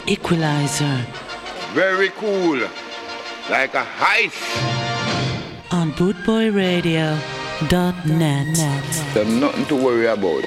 The Equalizer. Very cool. Like a heist. On bootboyradio.net. There's nothing to worry about.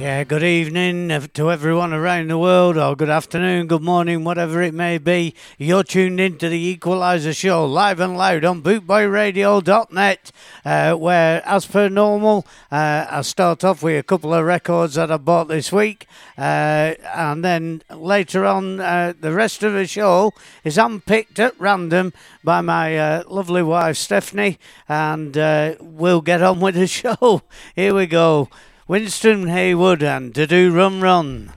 Yeah, good evening to everyone around the world, or good afternoon, good morning, whatever it may be. You're tuned in to the Equalizer Show, live and loud on bootboyradio.net, uh, where, as per normal, uh, I start off with a couple of records that I bought this week, uh, and then later on, uh, the rest of the show is unpicked at random by my uh, lovely wife, Stephanie, and uh, we'll get on with the show. Here we go. Winston Haywood and To Do Rum Run.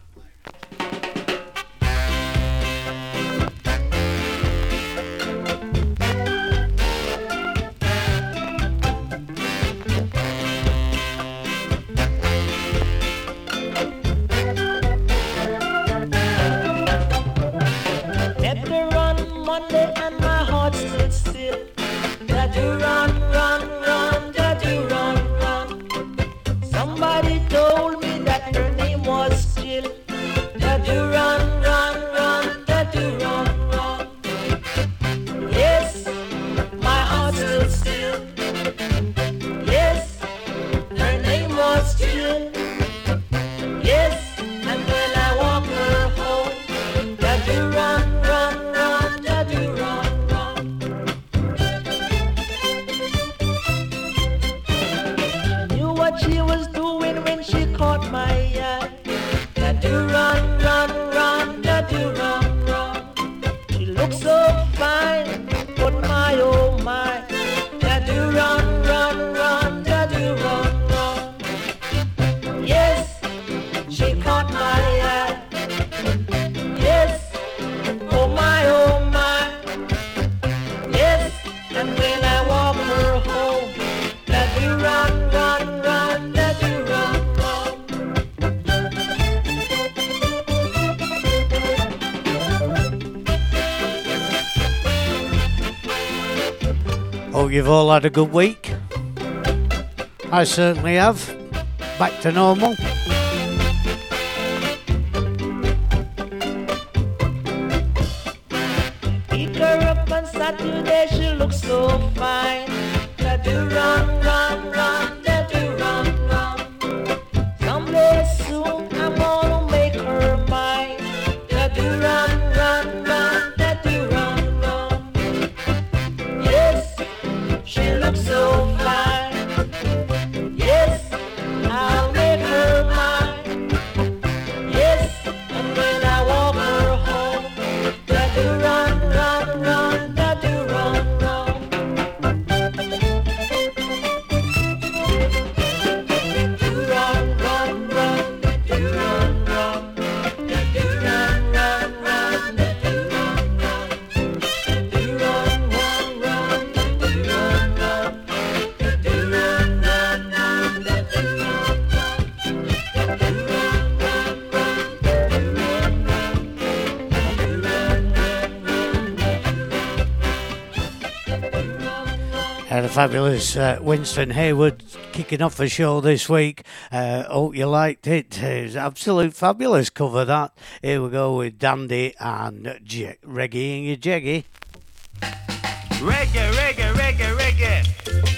All had a good week. I certainly have. Back to normal. Fabulous uh, Winston Haywood kicking off the show this week. Uh, hope you liked it. It's absolute fabulous cover that. Here we go with Dandy and Je- in your Jeggy. Reggae, reggae, reggae. Reggae,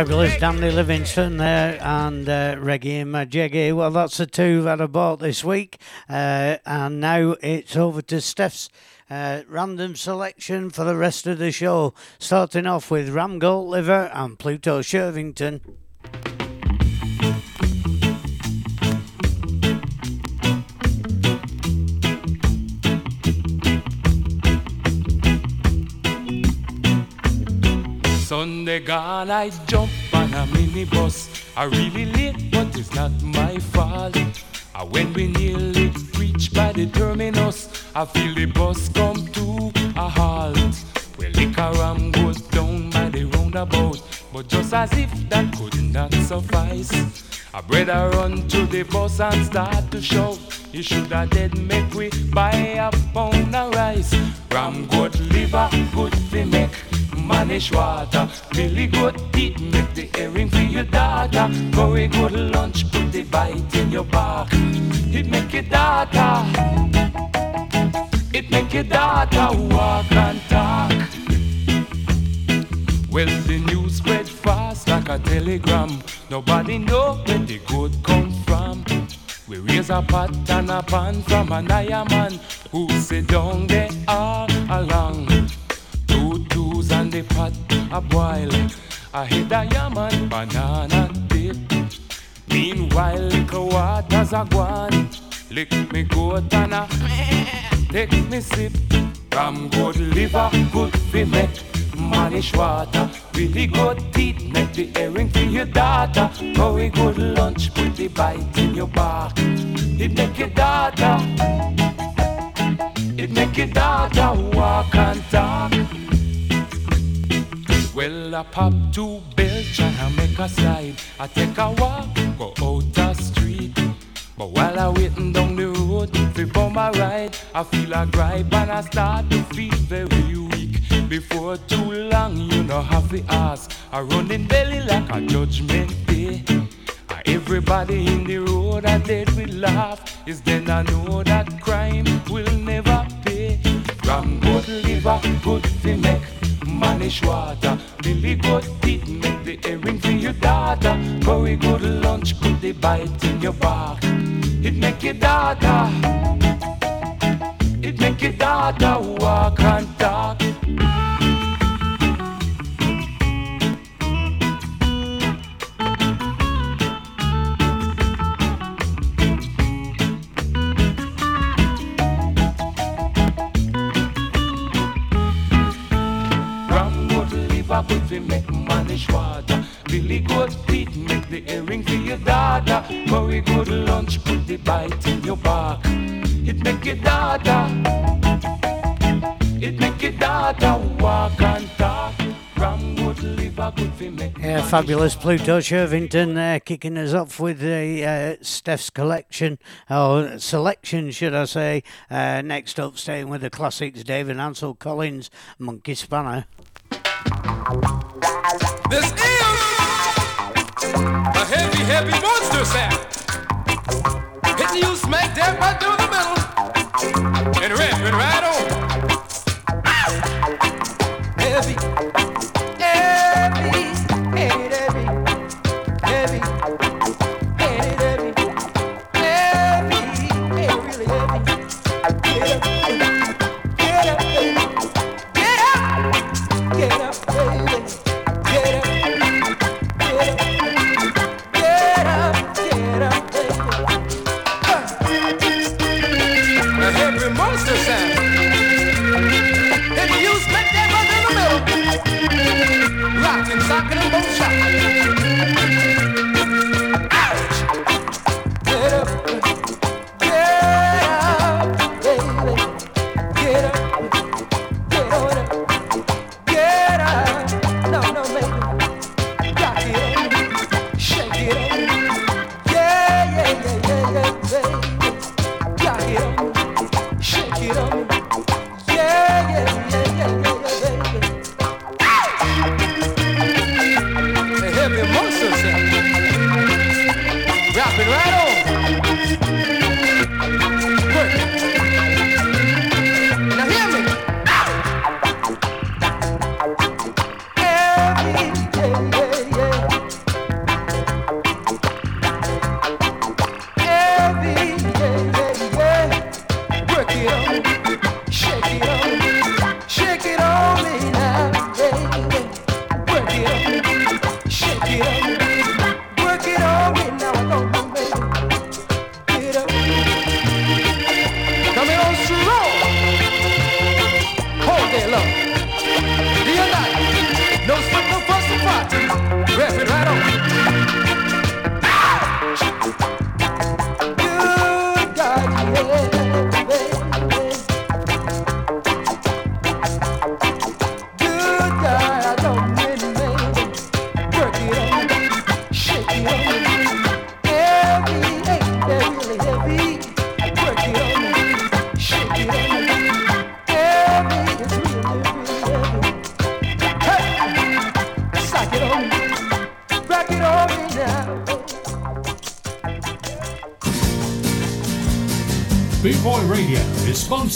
fabulous Dandy Livingstone there and uh, in My Well, that's the two that I bought this week. Uh, and now it's over to Steph's uh, random selection for the rest of the show. Starting off with Ram Goat Liver and Pluto Shervington. Sunday gone, I jump on a minibus. I really late, but it's not my fault. And when we nearly reach by the terminus, I feel the bus come to a halt. Well, liquor ram goes down by the roundabout, but just as if that could not suffice. A brother run to the bus and start to shout. You should have dead make we buy a pound of rice. Ram good liver, good fi make mannish water. Billy good teeth, make the earring for your daughter. Curry good lunch, put the bite in your back. It make your daughter, it make your daughter walk and talk. Well, the news spread fast like a telegram. Nobody know where the good come from. We raise a pot and a pan from an iron man who sit down there all along. Pot a boil. I hit a yaman banana dip. Meanwhile, liquor waters a gone. Lick me goat and a take me sip. Ram good liver, good fi make mannish water. Really good teeth, make the earring for your daughter. Curry good lunch, put the bite in your back. It make your daughter, it make your daughter walk and talk. Well, I pop two and I make a slide. I take a walk, go out the street. But while I waiting down the road for my ride, I feel a gripe and I start to feel very weak. Before too long, you know have to ask. I running belly like a judgment day. Ah, Everybody in the road I dead with laugh. Is then I know that crime will never pay. Ram good liver, good fi make mannish water. Billy good teeth, make the earring for your daughter. Curry good lunch, put the bite in your back. It make your daughter, it make your daughter walk and talk. Good fi make mannish water. Billy good teeth, make the earring for your daughter. Curry good lunch, put the bite in your back. It make your daughter, it make your daughter walk and talk. Ram good liver, good fi make Yeah, fabulous Pluto Shervington there kicking us off with the uh, Steph's collection, or selection, should I say. Uh, next up, staying with the classics, Dave and Ansell Collins, Monkey Spanner. This is a heavy, heavy monster sound. Hitting you smack dab right through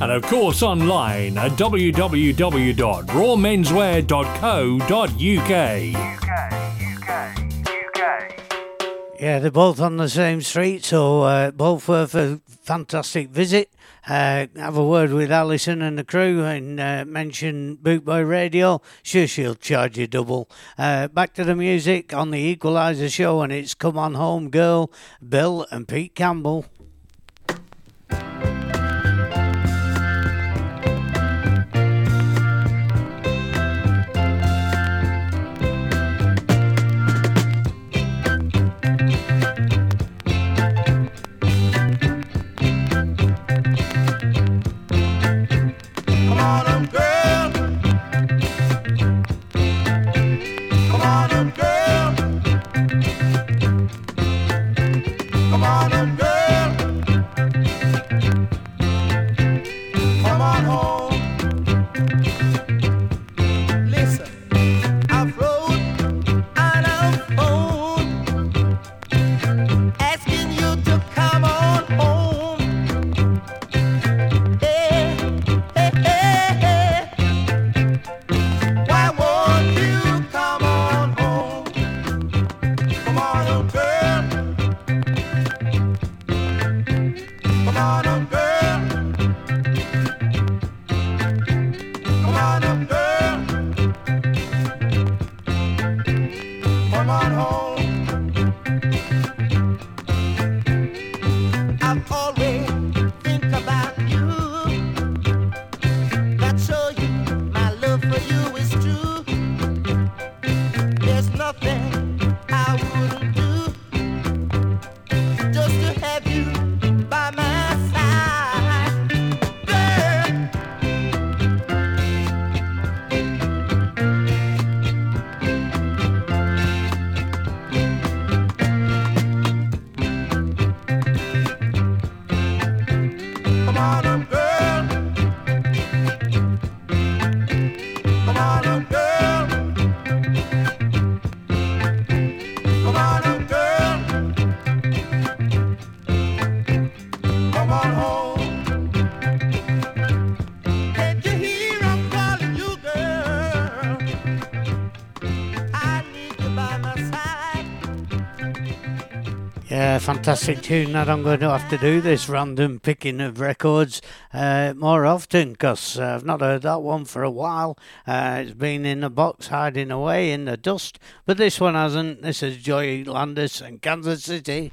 and of course online at www.rawmenswear.co.uk. Yeah, they're both on the same street, so uh, both worth a fantastic visit. Uh, have a word with Alison and the crew and uh, mention Bootboy Radio. Sure, she'll charge you double. Uh, back to the music on the Equalizer show, and it's Come On Home Girl, Bill and Pete Campbell. Fantastic tune that I'm going to have to do this random picking of records uh, more often because I've not heard that one for a while. Uh, it's been in a box hiding away in the dust, but this one hasn't. This is Joya Landis and Kansas City.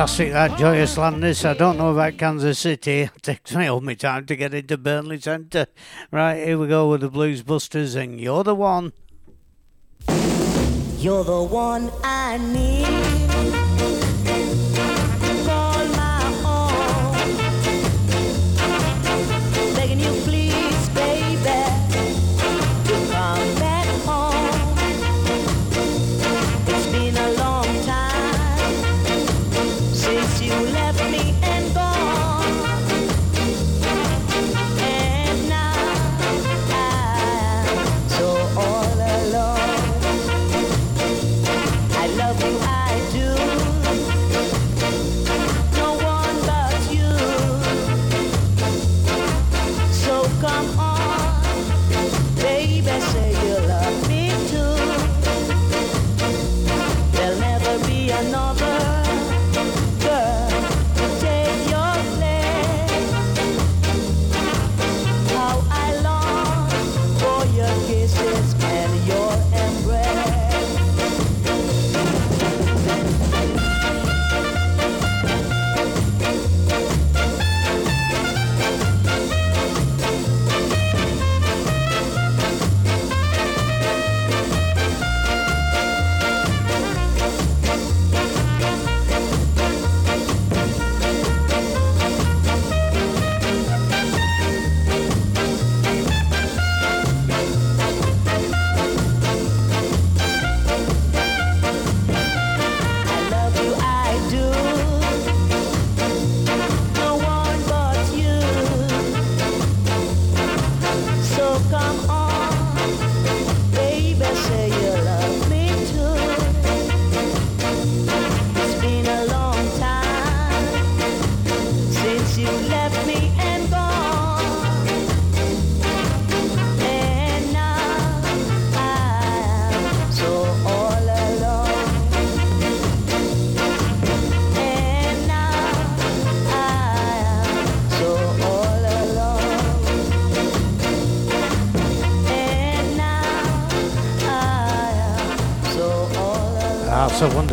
fantastic that Joya Landis. I don't know about Kansas City. It takes me all my time to get into Burnley Centre. Right, here we go with the Blues Busters and you're the one. You're the one I need.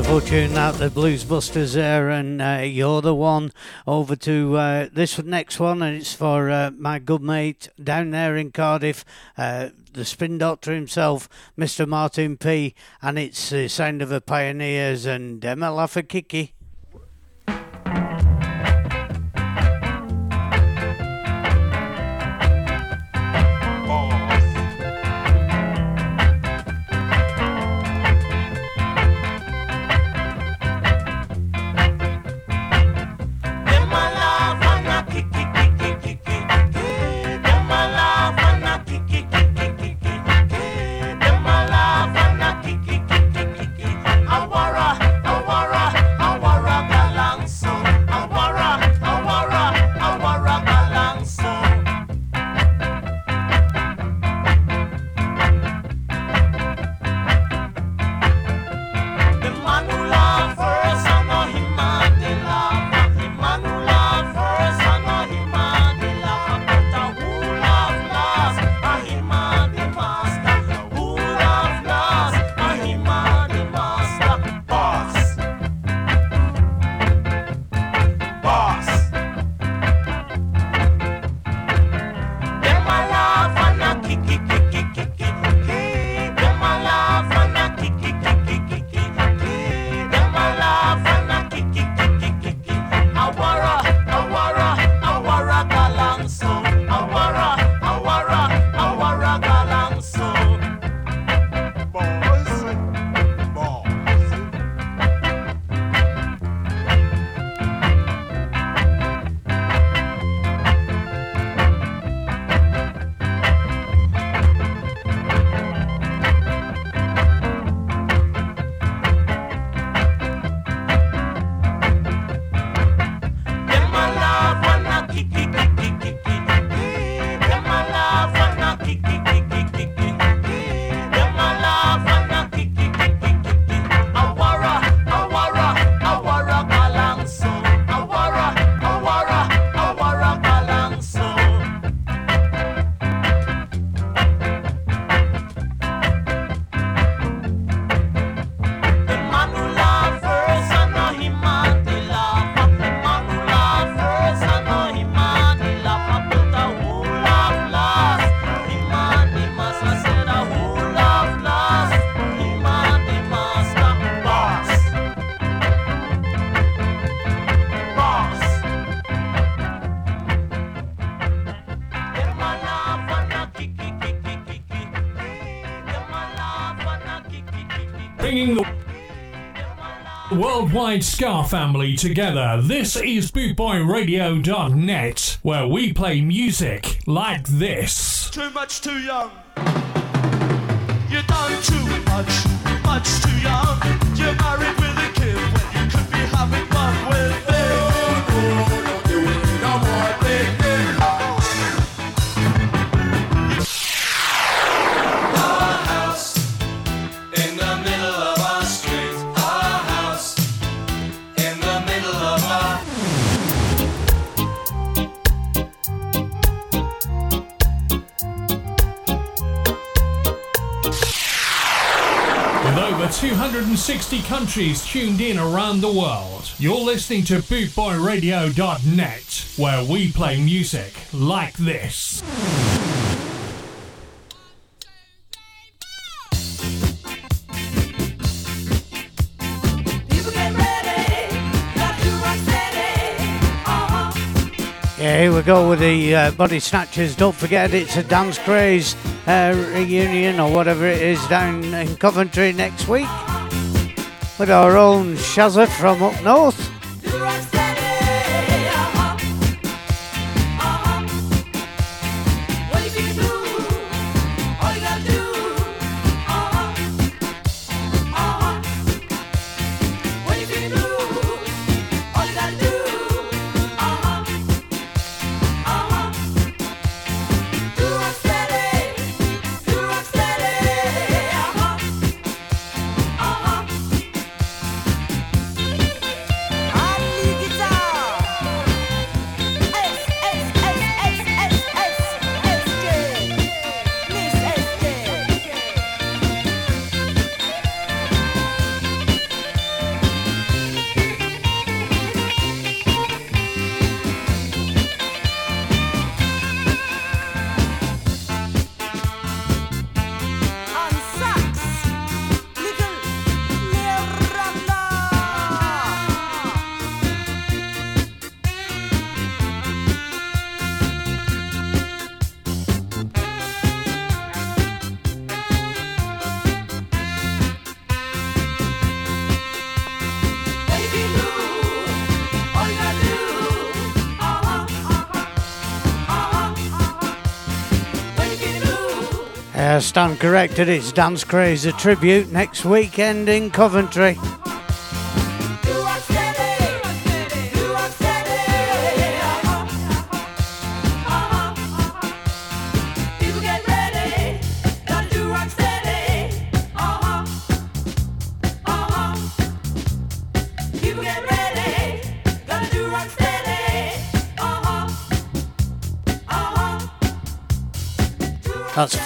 Wonderful tune out the Blues Busters there, and uh, you're the one. Over to uh, this next one, and it's for uh, my good mate down there in Cardiff, uh, the spin doctor himself, Mr. Martin P. And it's the sound of the pioneers and Emma Lafakiki. Worldwide Ska family together. This is BootboyRadio.net, where we play music like this. Too much too young. You done too much, 260 countries tuned in around the world, you're listening to BootboyRadio.net, where we play music like this. Yeah, here we go with the uh, Body Snatchers. Don't forget, it's a Dance Craze uh, reunion or whatever it is down in Coventry next week with our own Shazza from up north. Stand corrected, it's Dance Craze, a tribute next weekend in Coventry.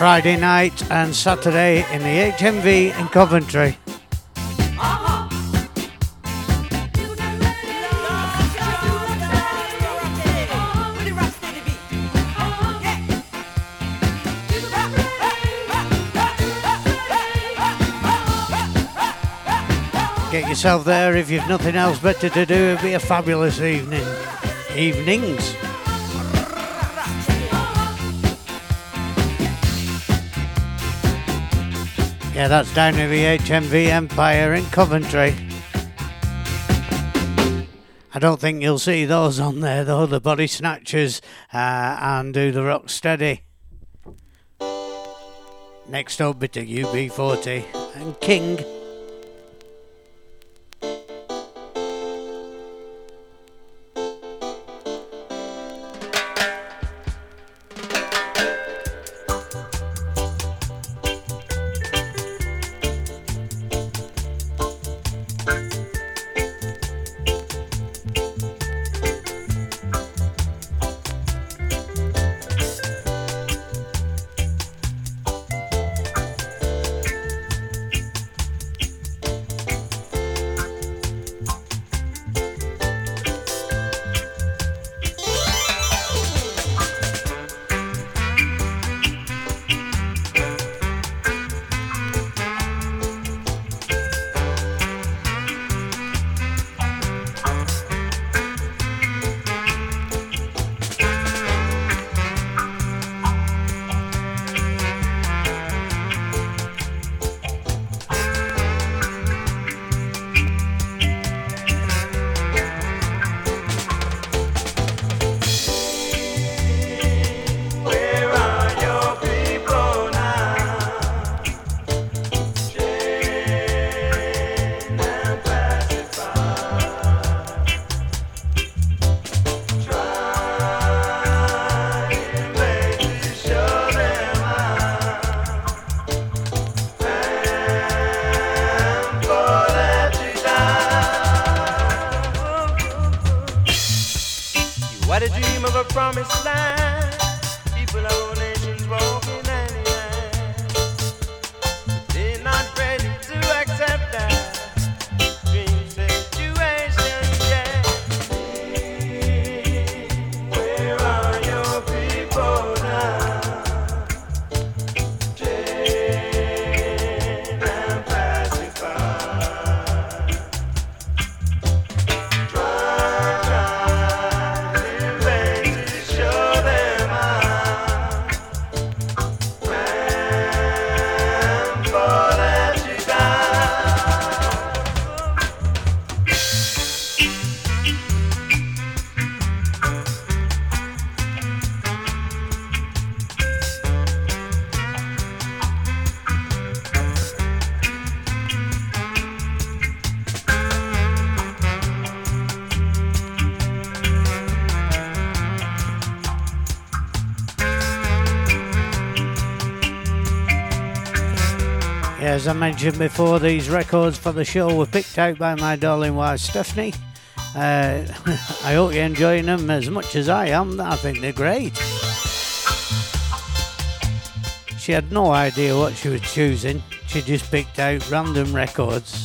Friday night and Saturday in the HMV in Coventry. Get yourself there if you've nothing else better to do. It'll be a fabulous evening. Evenings. Yeah, that's down at the HMV Empire in Coventry. I don't think you'll see those on there though, the Body Snatchers uh, and Do the Rock Steady. Next up, bit of UB40 and King. As I mentioned before, these records for the show were picked out by my darling wife Stephanie. Uh, I hope you're enjoying them as much as I am. I think they're great. She had no idea what she was choosing. She just picked out random records.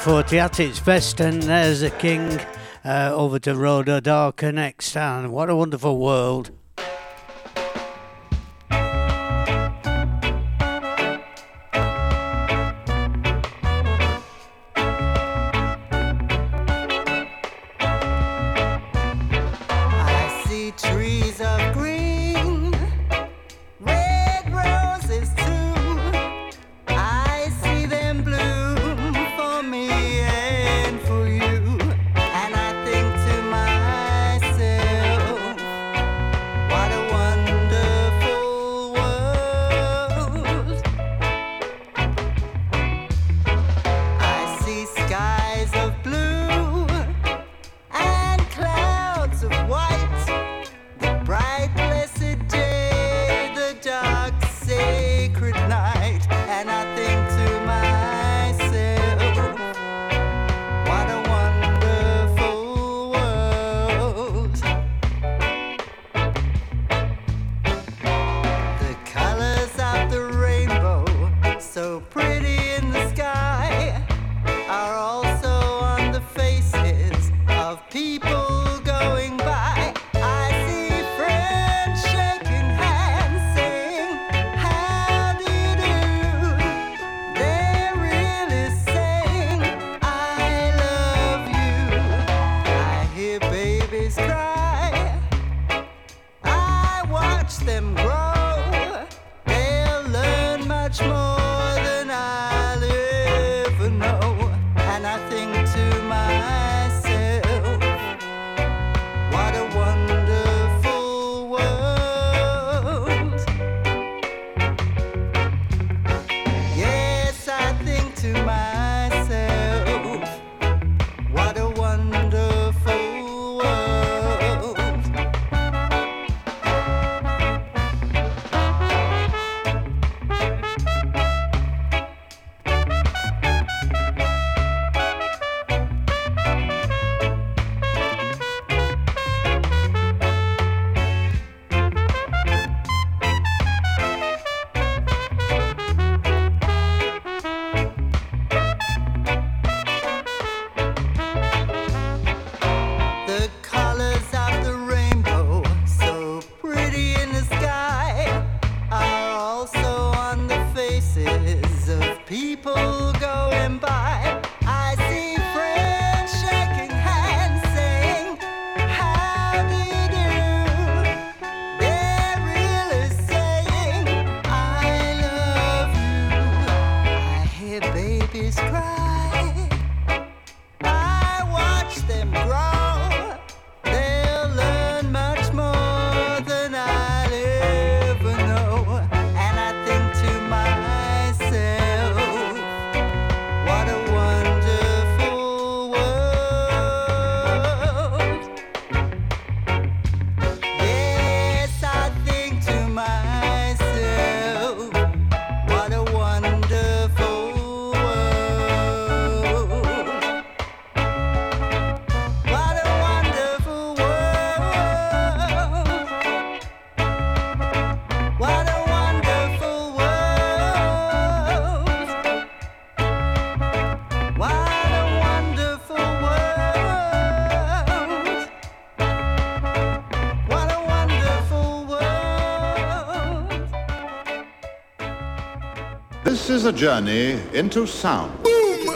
40 at its best, and there's a king uh, over to Rhoda Dakar next. And what a wonderful world! is a journey into sound. Boom!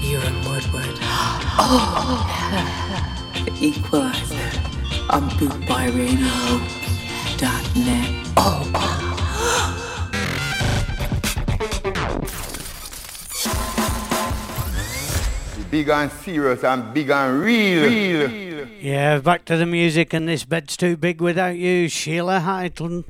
Keiron Woodward. Oh, yeah. Equalizer on bootboyradio.net. Oh, big and serious and big and real. real. Yeah, back to the music, and this bed's too big without you, Sheila Hylton.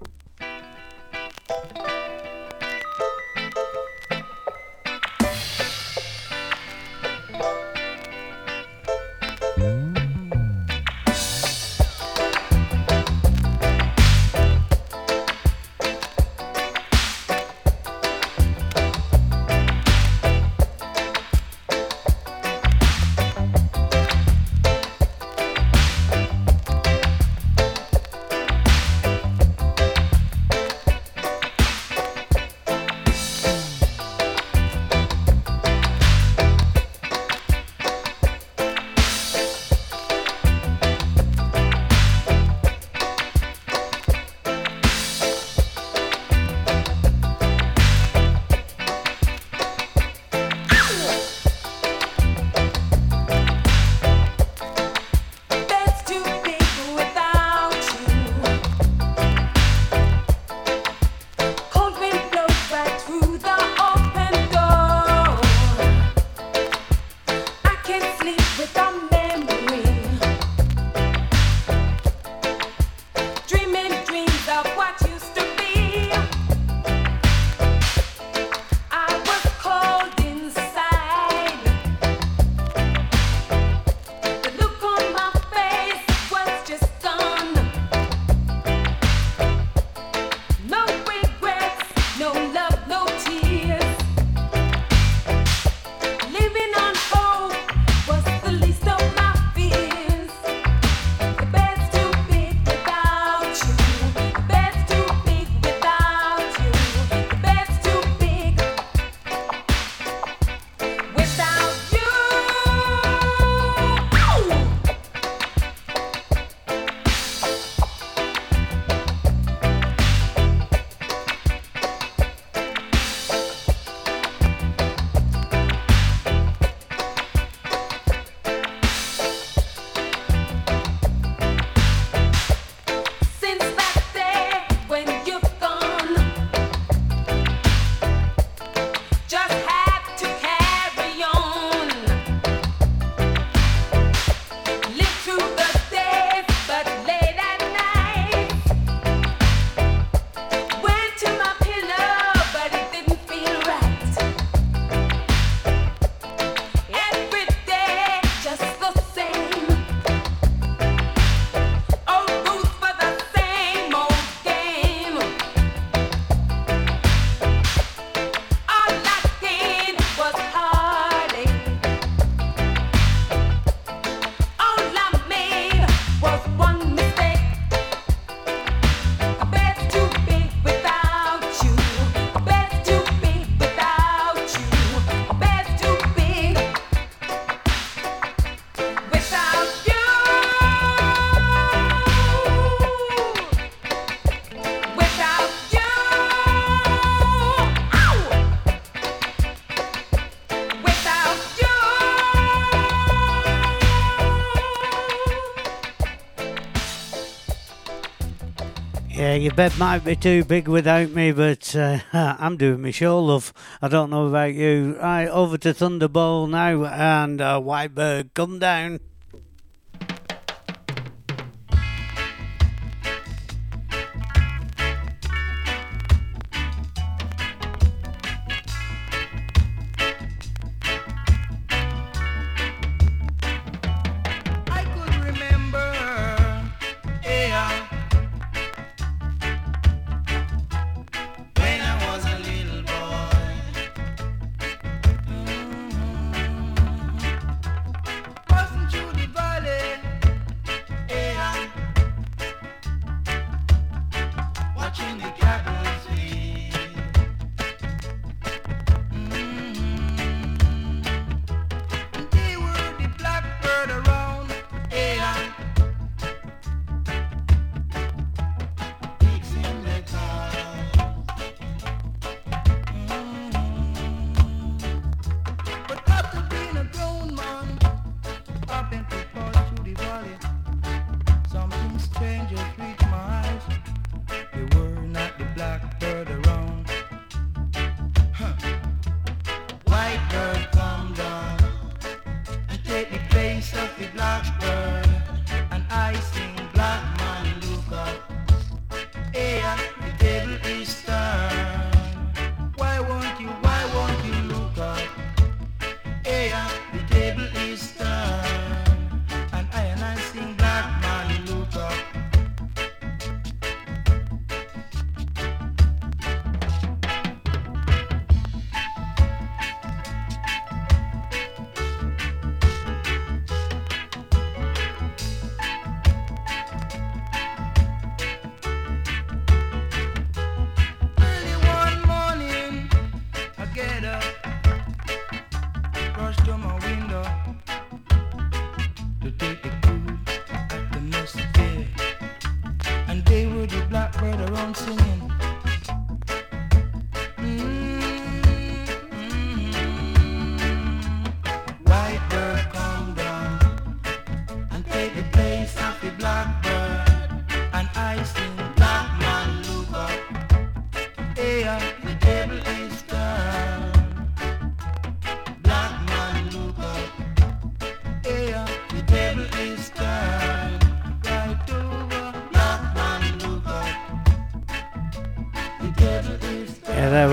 Yeah, your bed might be too big without me, but uh, I'm doing my show, love. I don't know about you. Right, over to Thunderball now and uh, Whiteberg, come down.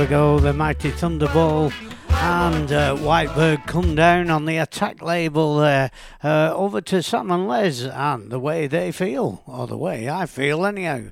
Yeah, there we go. The mighty Thunderball and uh, Whitebird come down on the attack label there. Uh, over to Sam and Les and the way they feel, or the way I feel, anyhow.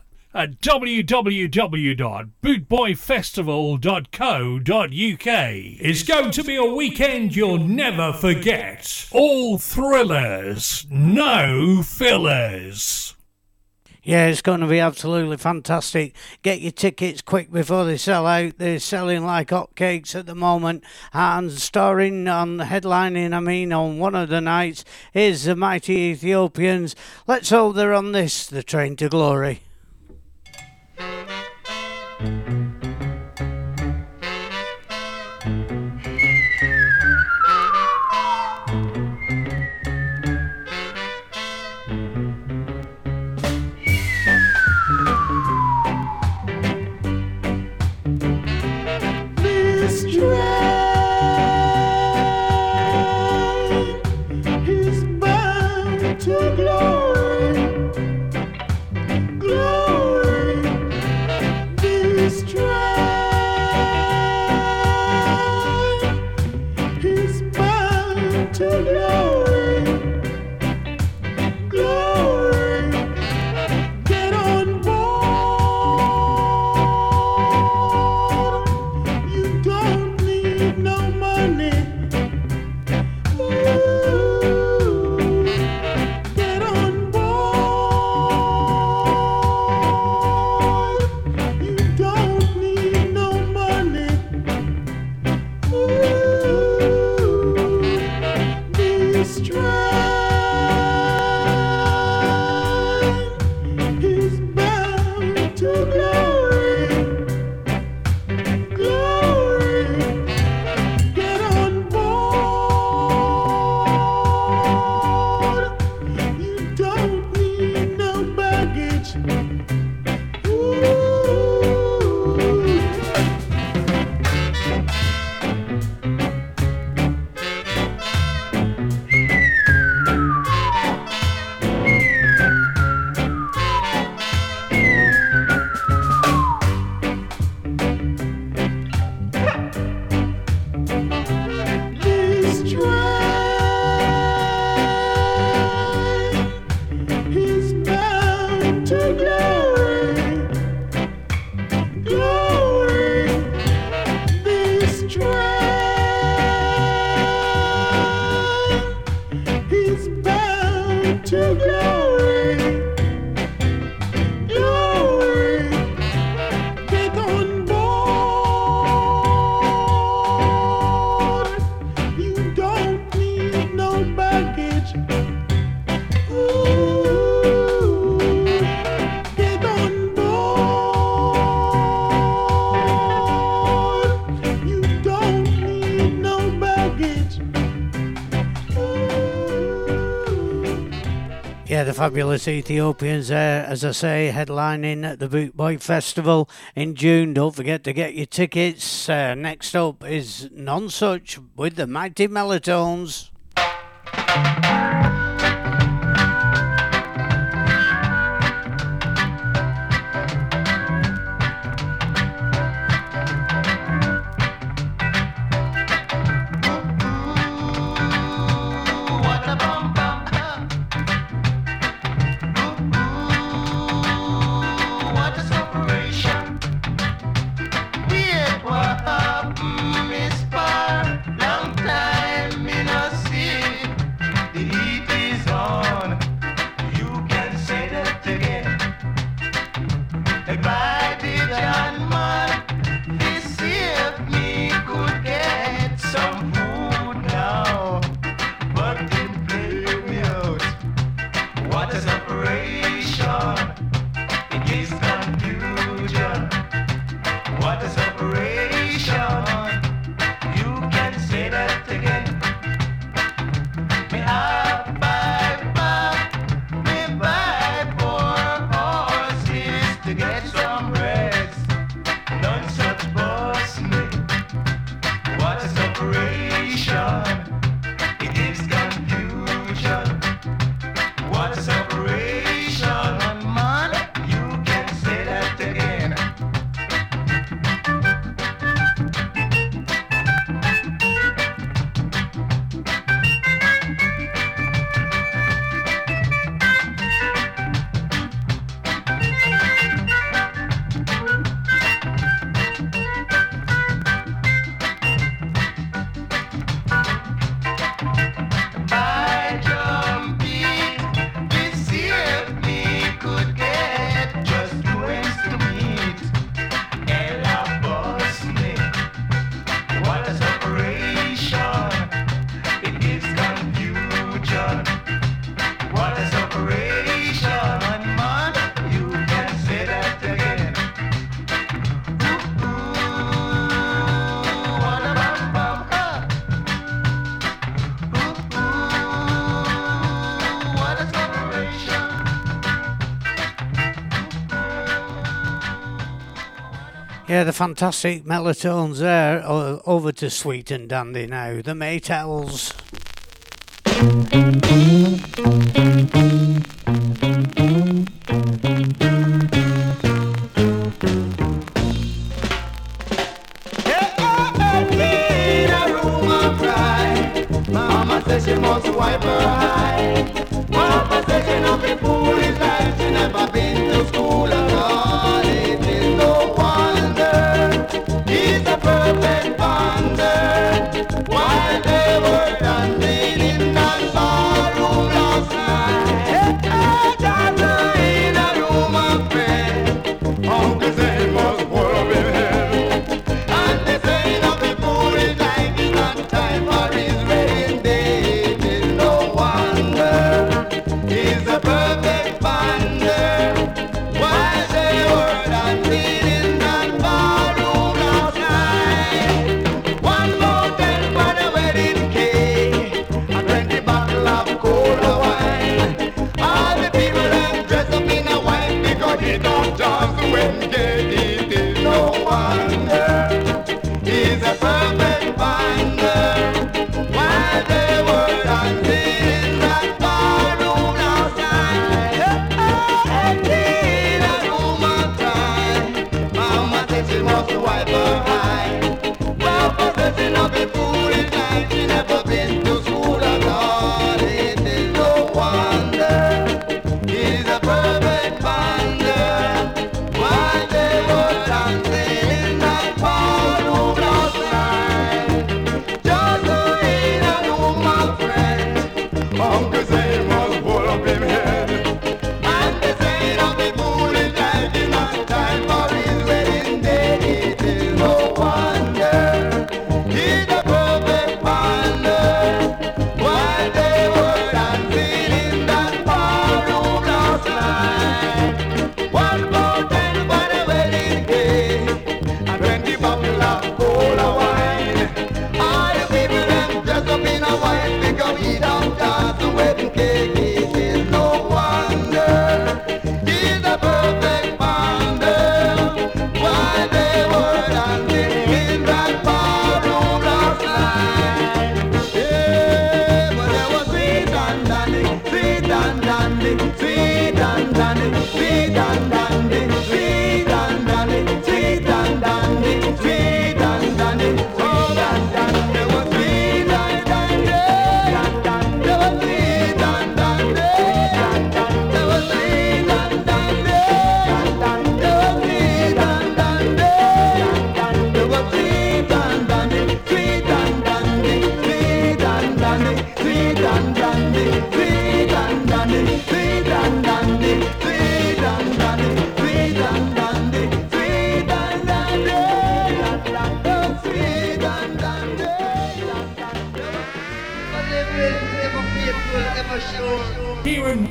at www.bootboyfestival.co.uk. It's going to be a weekend you'll never forget. All thrillers, no fillers. Yeah, it's going to be absolutely fantastic. Get your tickets quick before they sell out. They're selling like hotcakes at the moment. And starring on headlining, I mean, on one of the nights is the mighty Ethiopians. Let's hope they're on this, the train to glory. Fabulous Ethiopians there, as I say, headlining at the Boot Boy Festival in June. Don't forget to get your tickets. Uh, next up is None Such with the Mighty Mellotones. yeah, the fantastic mellotones there. Over to Sweet and Dandy now, the Maytals.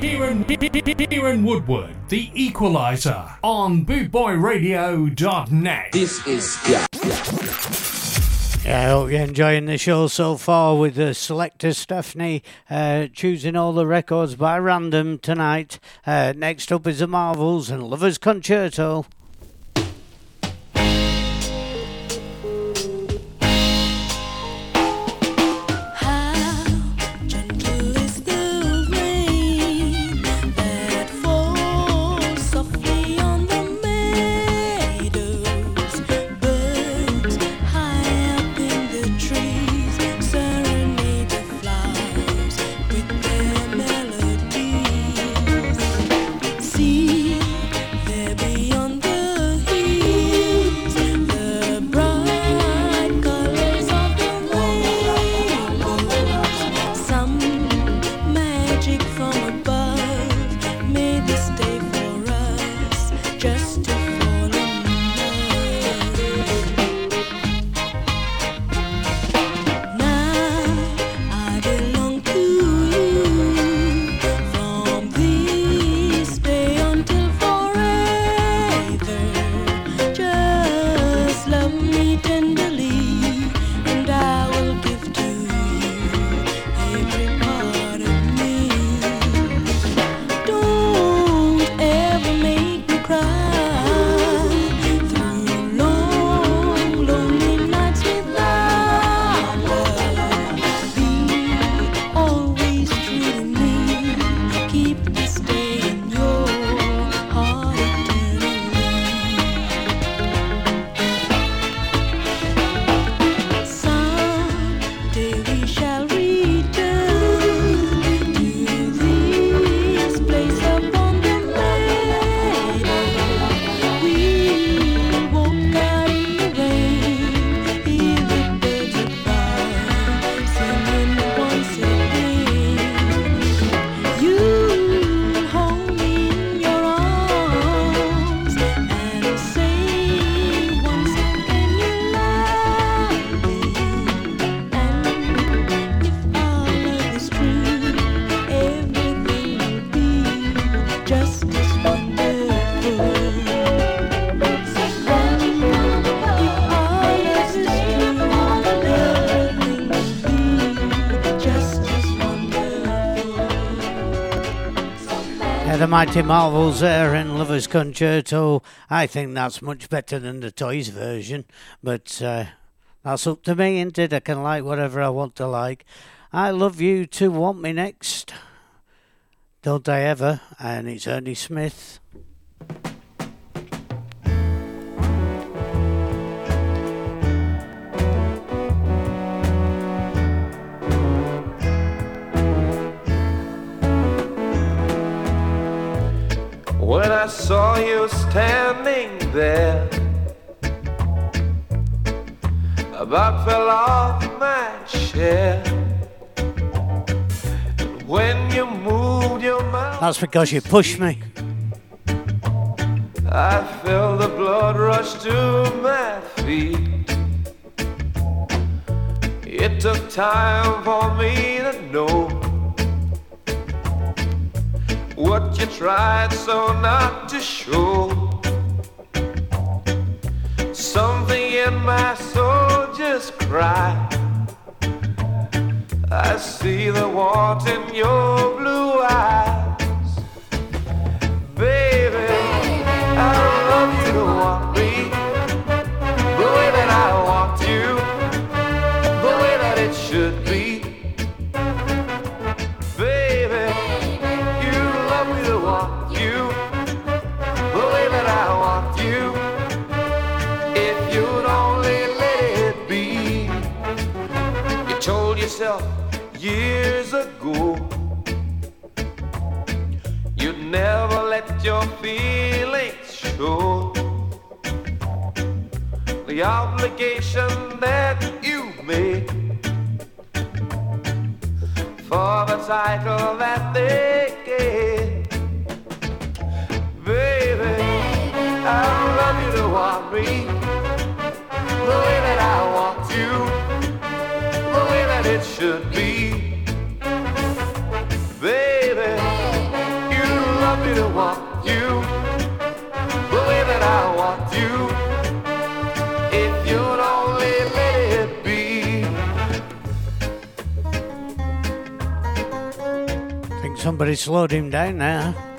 Keiron Woodward, The Equalizer, on bootboyradio.net. This is, yeah. Yeah, I hope you're enjoying the show so far with the selector Stephanie uh, choosing all the records by random tonight. Uh, next up is The Marvels and Lover's Concerto. Mighty Marvels there in Lover's Concerto. I think that's much better than the Toys version, but uh, that's up to me, isn't it? I can like whatever I want to like. I love you to want me next. Don't I ever? And it's Ernie Smith. I saw you standing there, about fell off my chair. And when you moved your mouth, That's because you pushed me. I felt the blood rush to my feet. It took time for me to know what you tried so not to show. Something in my soul just cried. I see the want in your blue eyes, baby. I love you to want me the way that I want you, the obligation that you made for the title that they gave. Baby, I love you to want me the way that I want you, the way that it should be. Baby, you love me to want somebody slowed him down now.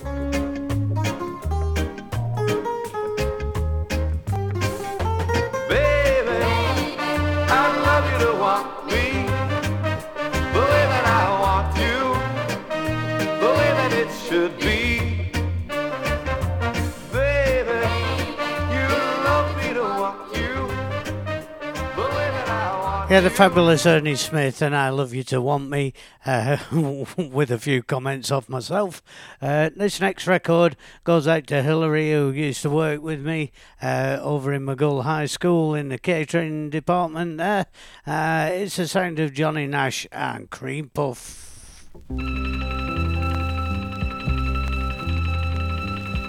Yeah, the fabulous Ernie Smith, and I love you to want me, uh, with a few comments off myself. Uh, this next record goes out to Hillary, who used to work with me uh, over in McGull High School in the catering department there. Uh, it's the sound of Johnny Nash and Cream Puff.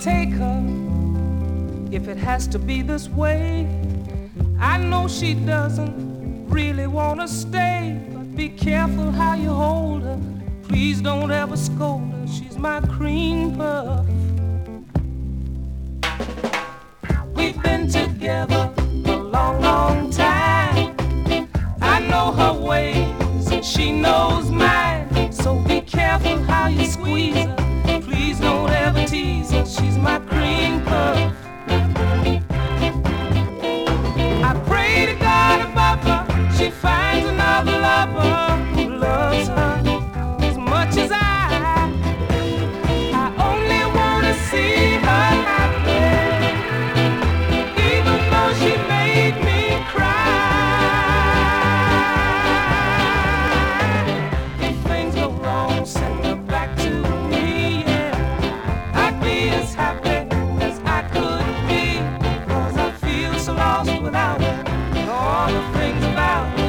Take her if it has to be this way. I know she doesn't really want to stay, but be careful how you hold her. Please don't ever scold her. She's my cream puff. We've been together a long, long time. I know her ways and she knows mine. So be careful how you squeeze her. Please don't ever tease her. She's my cream puff. She finds another lover who loves her as much as I. I only wanna see her happy, even though she made me cry. If things go wrong, send her back to me. Yeah, I'd be as happy as I could be, 'cause I feel so lost without her. All the things about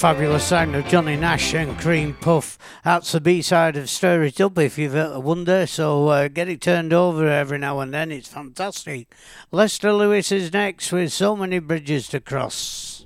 fabulous sound of Johnny Nash and Cream Puff. That's the B side of Stir It Up if you've ever wonder. So uh, get it turned over every now and then. It's fantastic. Lester Lewis is next with so many bridges to cross.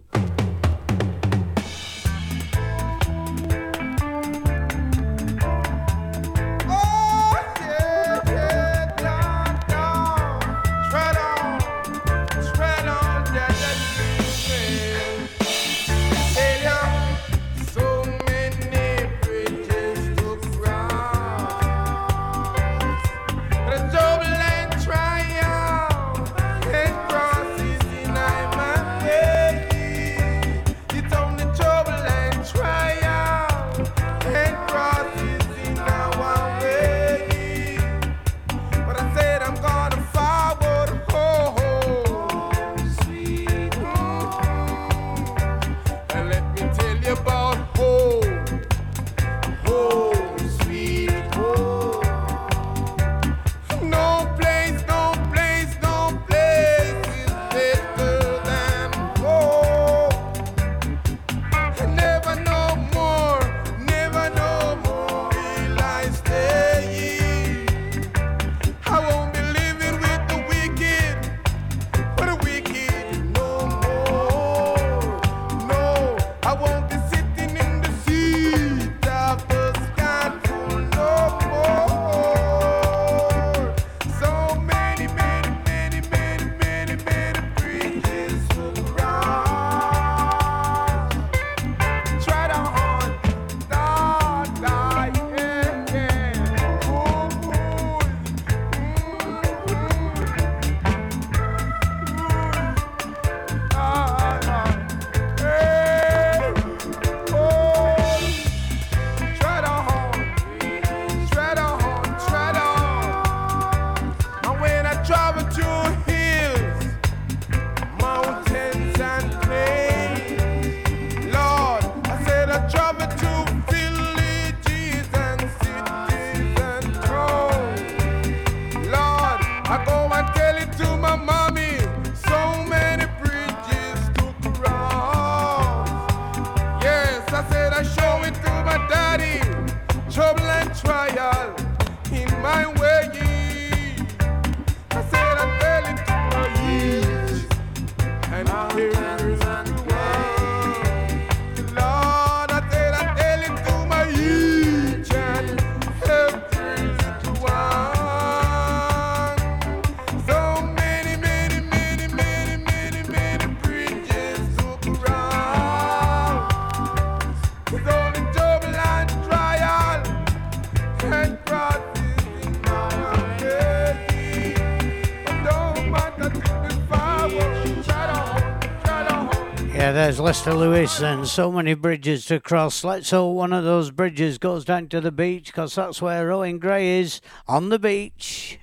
Buster Lewis and so many bridges to cross. Let's hope one of those bridges goes down to the beach because that's where Owen Gray is on the beach.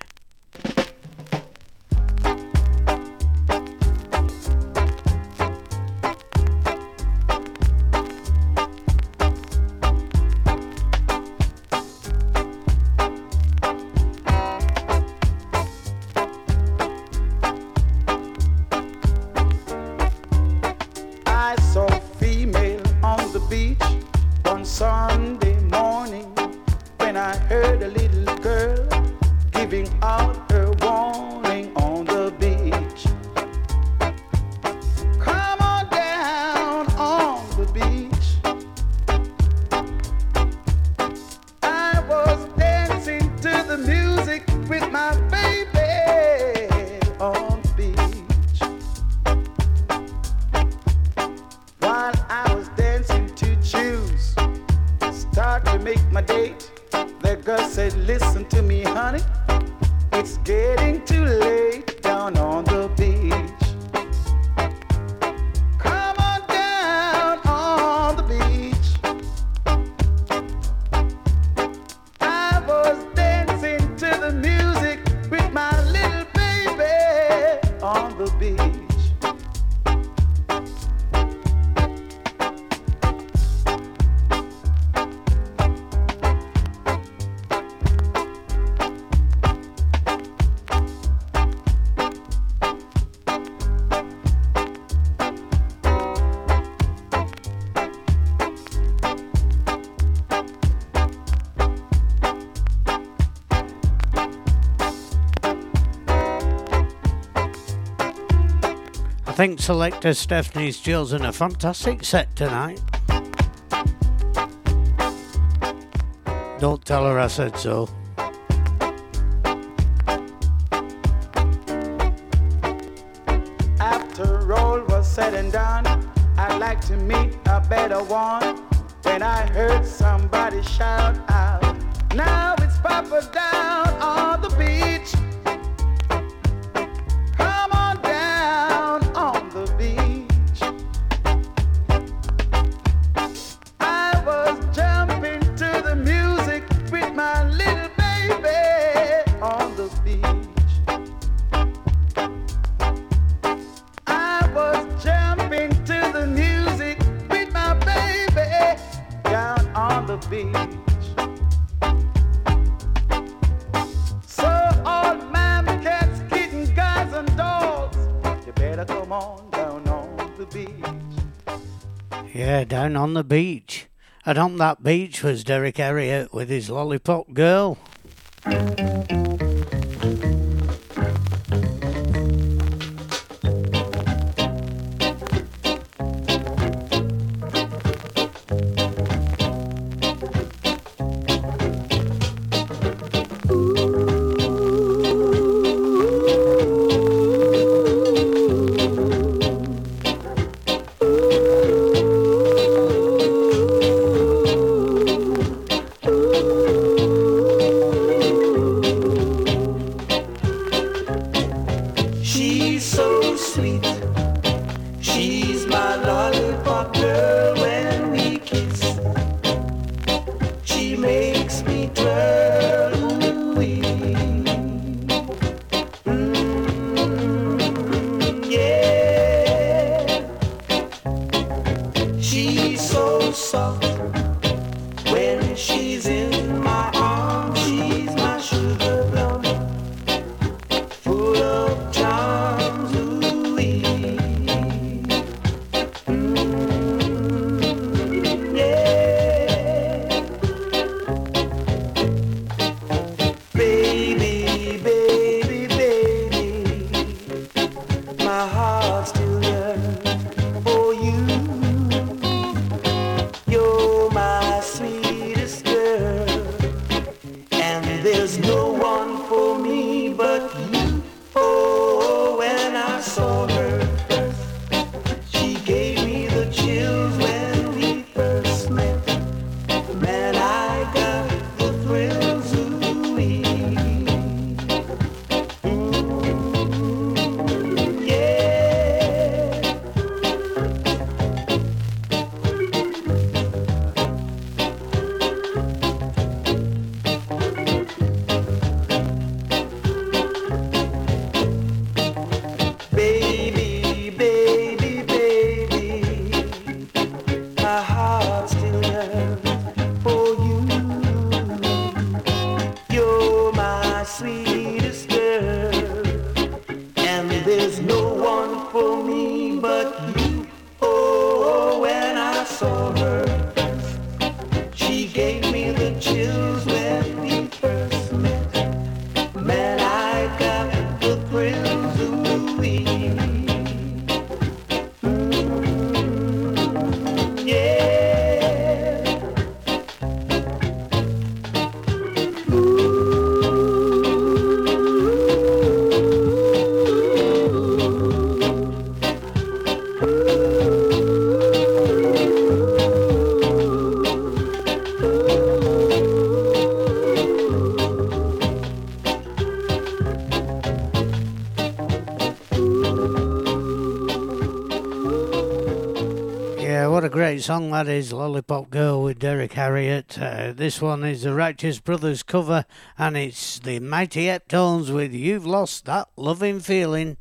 think selector Stephanie's chosen a fantastic set tonight. Don't tell her I said so. the beach. And on that beach was Derrick Harriott with his lollipop girl. song that is Lollipop Girl with Derrick Harriott. Uh, this one is the Righteous Brothers cover, and it's the Mighty Eptones with You've Lost That Loving Feeling.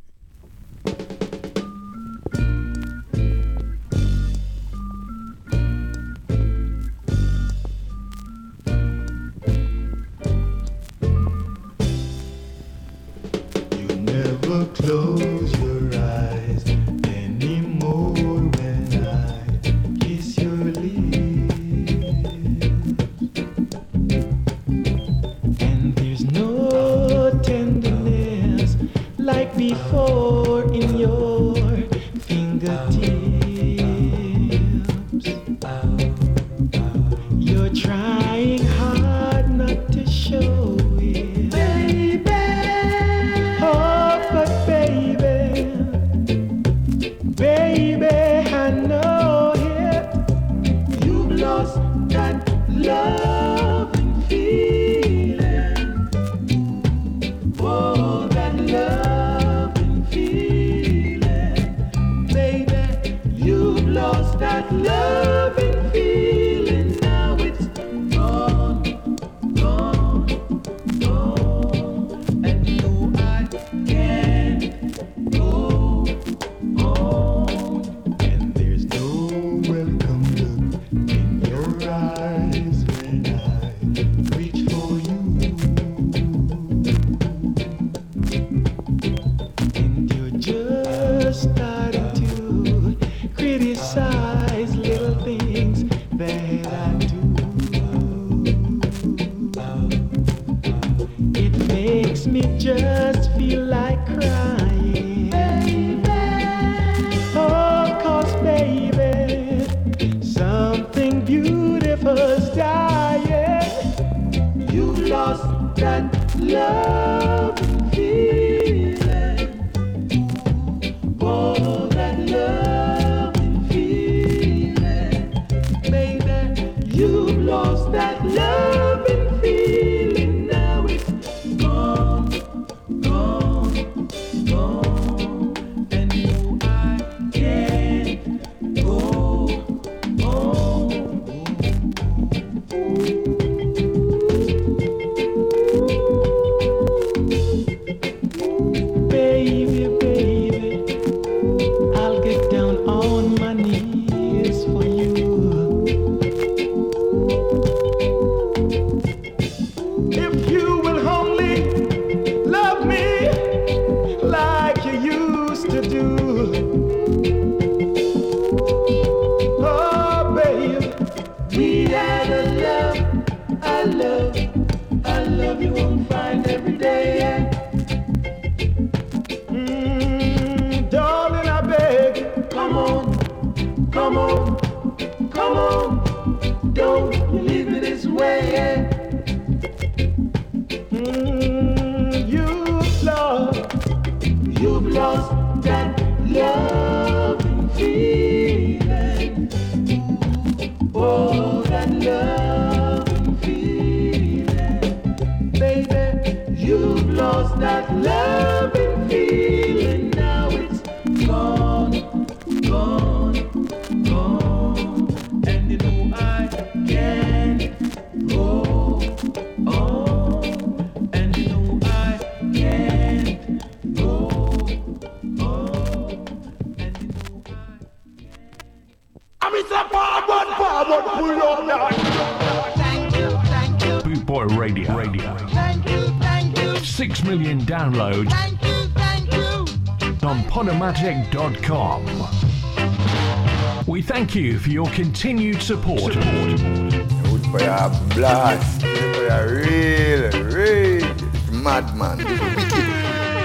For your continued support. Good for your blast. For your real, real madman.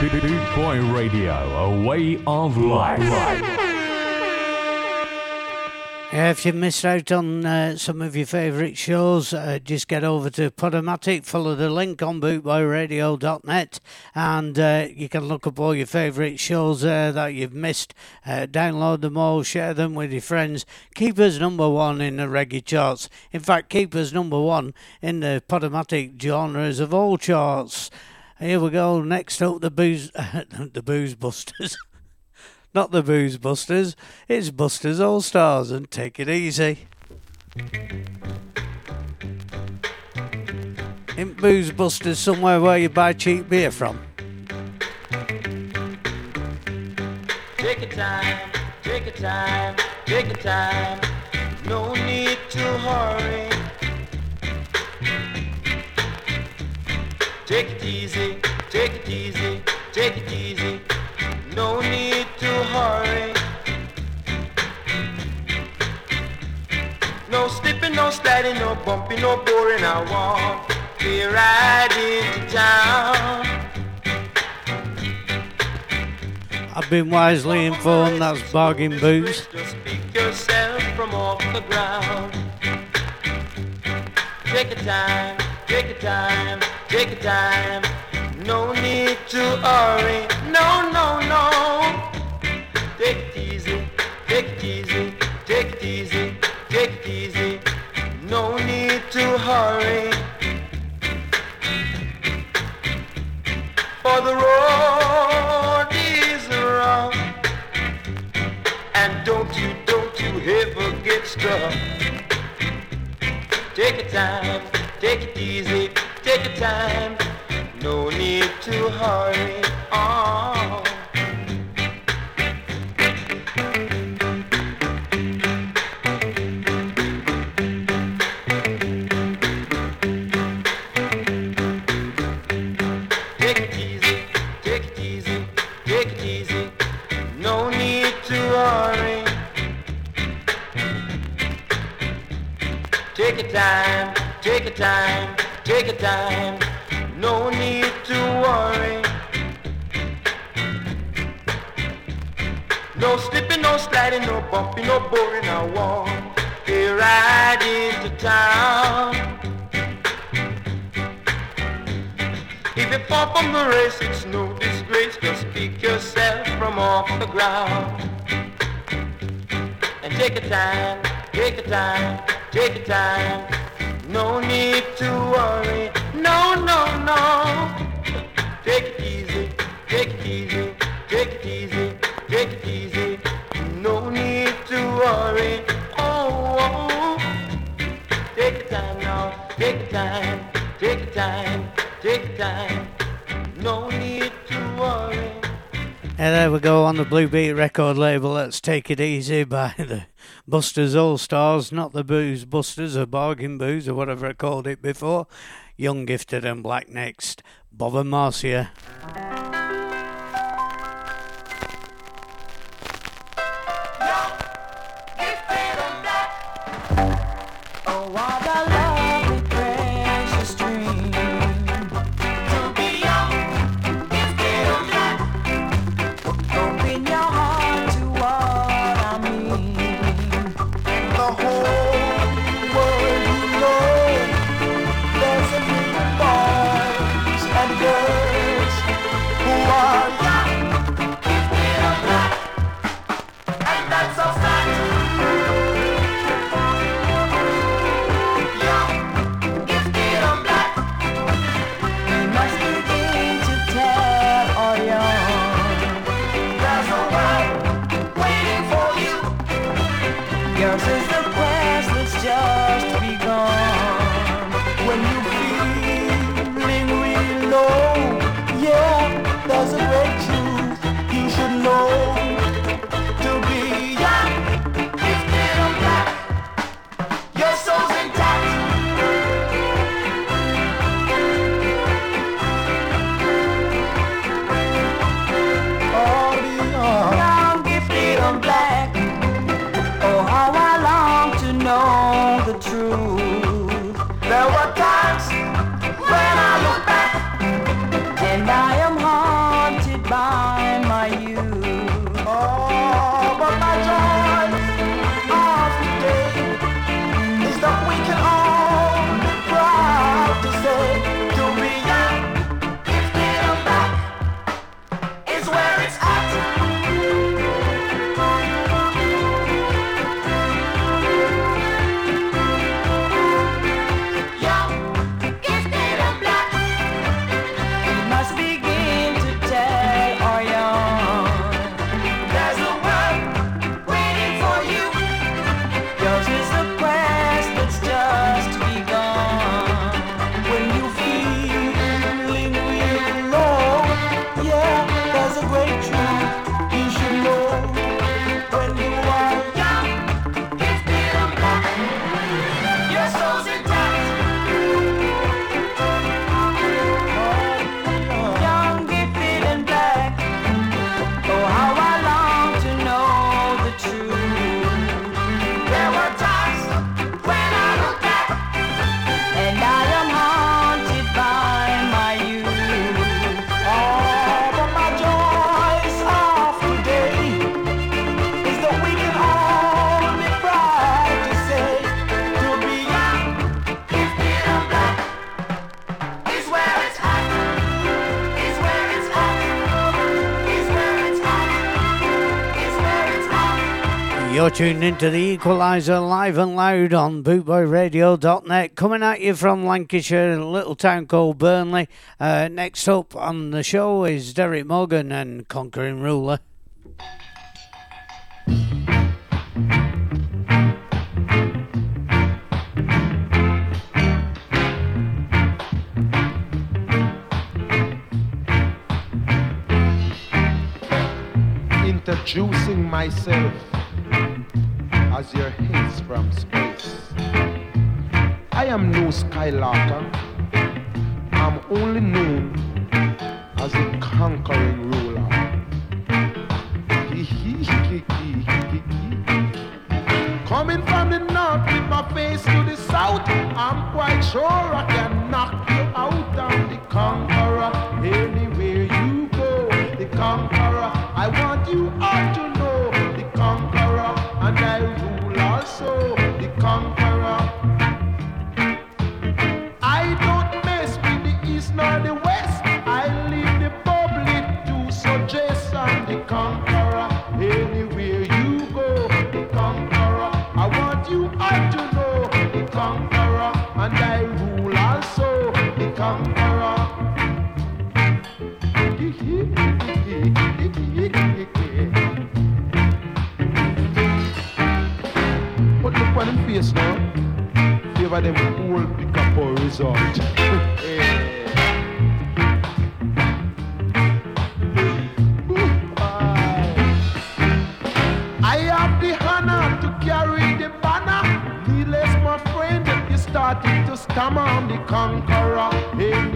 Boot Boy Radio, a way of life. Yeah, if you missed out on uh, some of your favourite shows, uh, just get over to Podomatic, follow the link on bootboyradio.net, and uh, you can look up all your favourite shows there that you've missed. Uh, download them all, share them with your friends. Keep us number one in the reggae charts. In fact, keep us number one in the Podomatic genres of all charts. Here we go. Next up, the booze, the booze busters. Not the Booze Busters, it's Busters All Stars and take it easy. In Booze Busters somewhere where you buy cheap beer from. Take your time, take your time, take your time. No need to hurry. Take it easy, take it easy, take it easy. No need to hurry. No slipping, no sliding, no bumping, no boring. I want to ride into town. I've been wisely informed that's bargain booze. Pick yourself from off the ground. Take your time, take your time, take your time. No need to hurry. No, no, no. Take it easy, take it easy, take it easy, take it easy. No need to hurry. For the road is rough. And don't you, don't you ever get stuck. Take your time, take it easy, take your time. No need to hurry. Oh. Take it easy, take it easy, take it easy. No need to. Take your time, take your time, take your time no need to worry. No slipping, no sliding, no bumping, no boring, I walk a ride into town. If you fall from the race, it's no disgrace, just pick yourself from off the ground. And take your time, take your time, take your time. No need to worry no, no, no. Take it easy, take it easy, take it easy, take it easy. No need to worry, oh, oh. Take your time now, take time, take time, take time. No need to worry. And there we go on the Blue Beat record label. Let's take it easy by the Busters All Stars, not the Booze Busters or Bargain Booze or whatever I called it before. Young, Gifted, and Black next. Bob and Marcia. Tuned into the Equalizer live and loud on bootboyradio.net. Coming at you from Lancashire, a little town called Burnley. Uh, next up on the show is Derrick Morgan and Conquering Ruler. On face now. Favor them whole pick up a result. I have the honor to carry the banner. Needless, my friend, you started to stammer. I'm the conqueror. Anywhere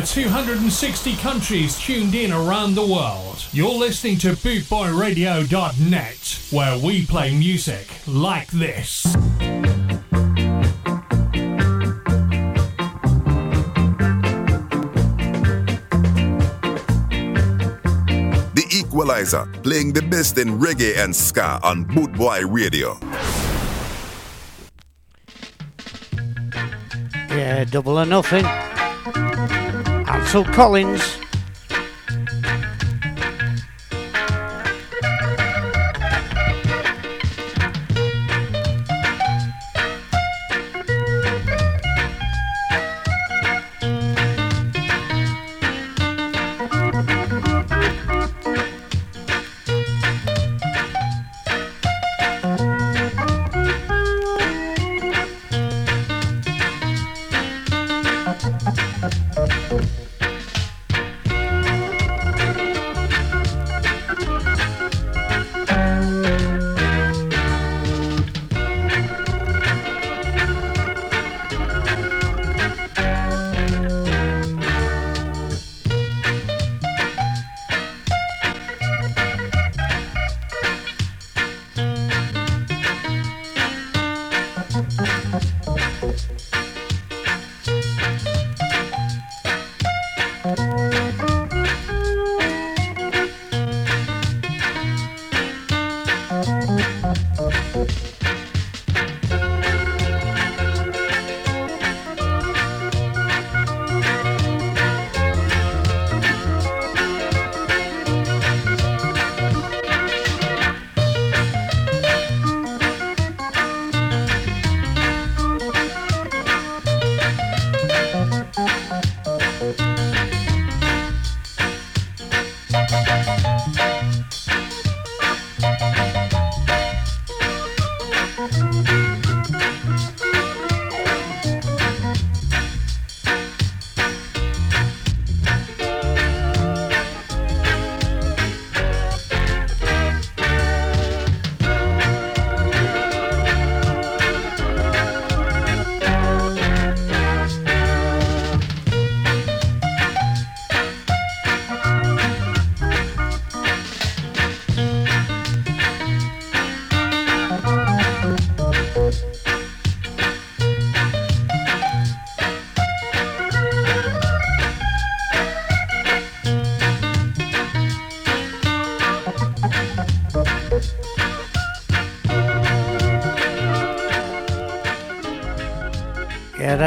over 260 countries tuned in around the world, you're listening to bootboyradio.net, where we play music like this. The Equalizer, playing the best in reggae and ska on Bootboy Radio. Yeah, double or nothing. Ansell Collins.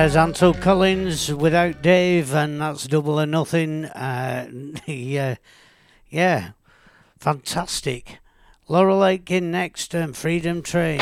there's Ansell Collins without Dave, and that's double or nothing. Uh, yeah, yeah, fantastic. Laurel Aitken next, and Freedom Train.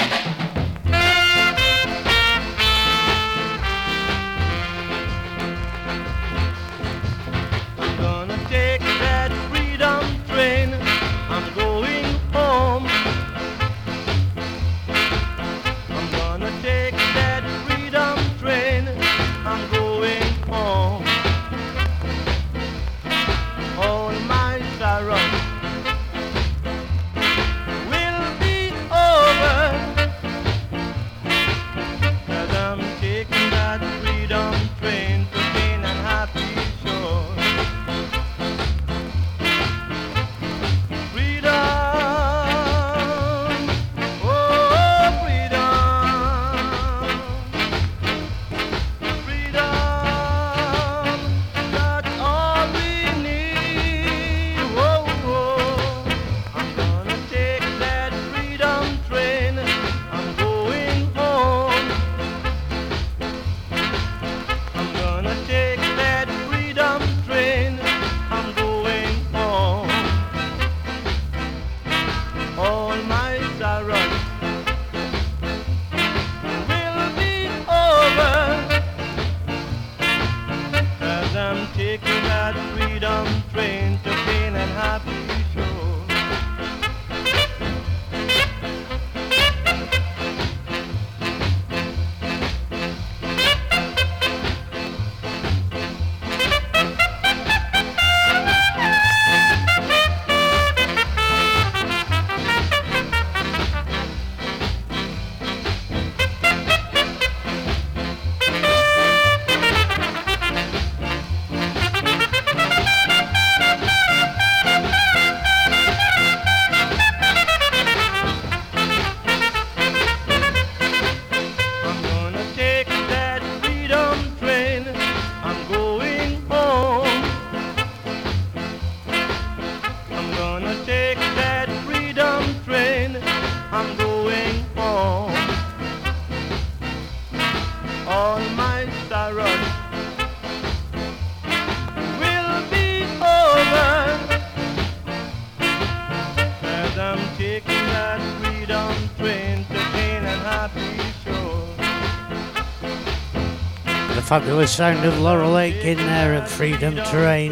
fabulous sound of Laurel Aitken in there at Freedom Train.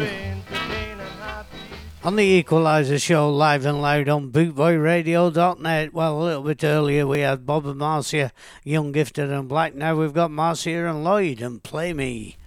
On the Equalizer show, live and loud on bootboyradio.net. Well, a little bit earlier we had Bob and Marcia, Young Gifted and Black. Now we've got Marcia and Lloyd and Play Me.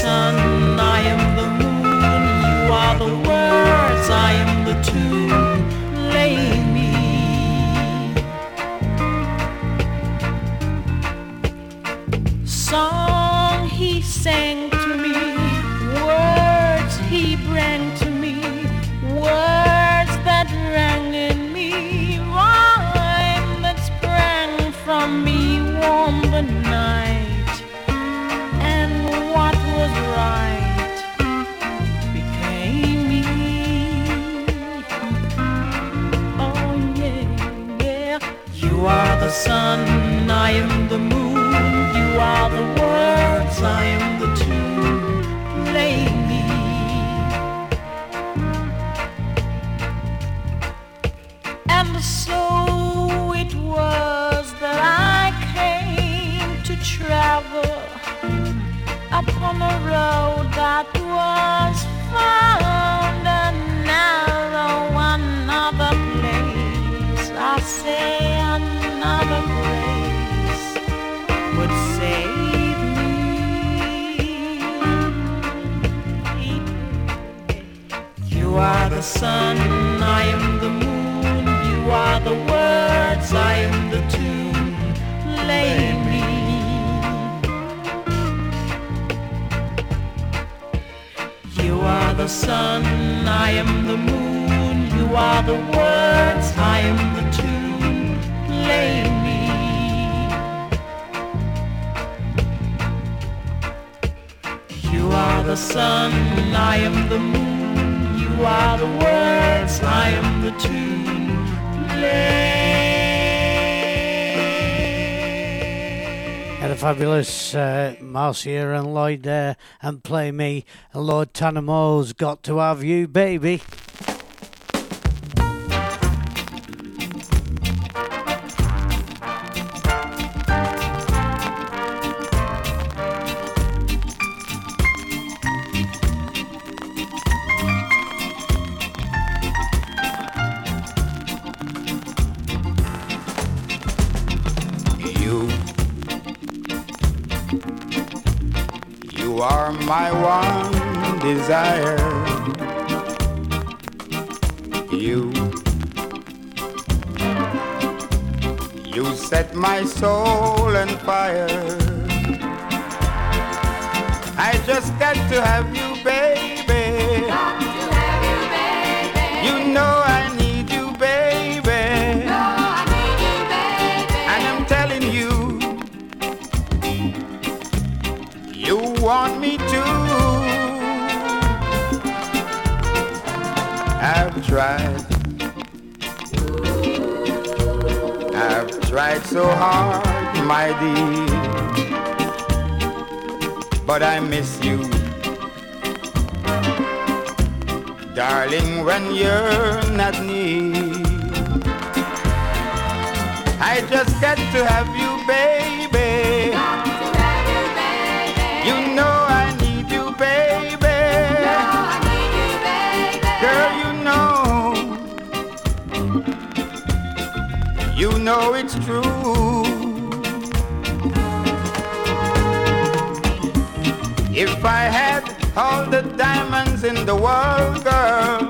sun. slime. The sun, I am the moon. You are the words, I am the tune. Lay me. You are the sun, I am the moon. You are the words, I am the tune. Lay me. You are the sun, I am the moon. You the words, I am the tune. Had a fabulous uh, Marcia and Lloyd there and play me. And Lord Tanamo's got to have you, baby. My one desire. You, you set my soul on fire. I just got to have you, baby. You know I need tried. I've tried so hard, my dear. But I miss you. Darling, when you're not near. I just got to have you, baby. Know. It's true. If I had all the diamonds in the world, girl,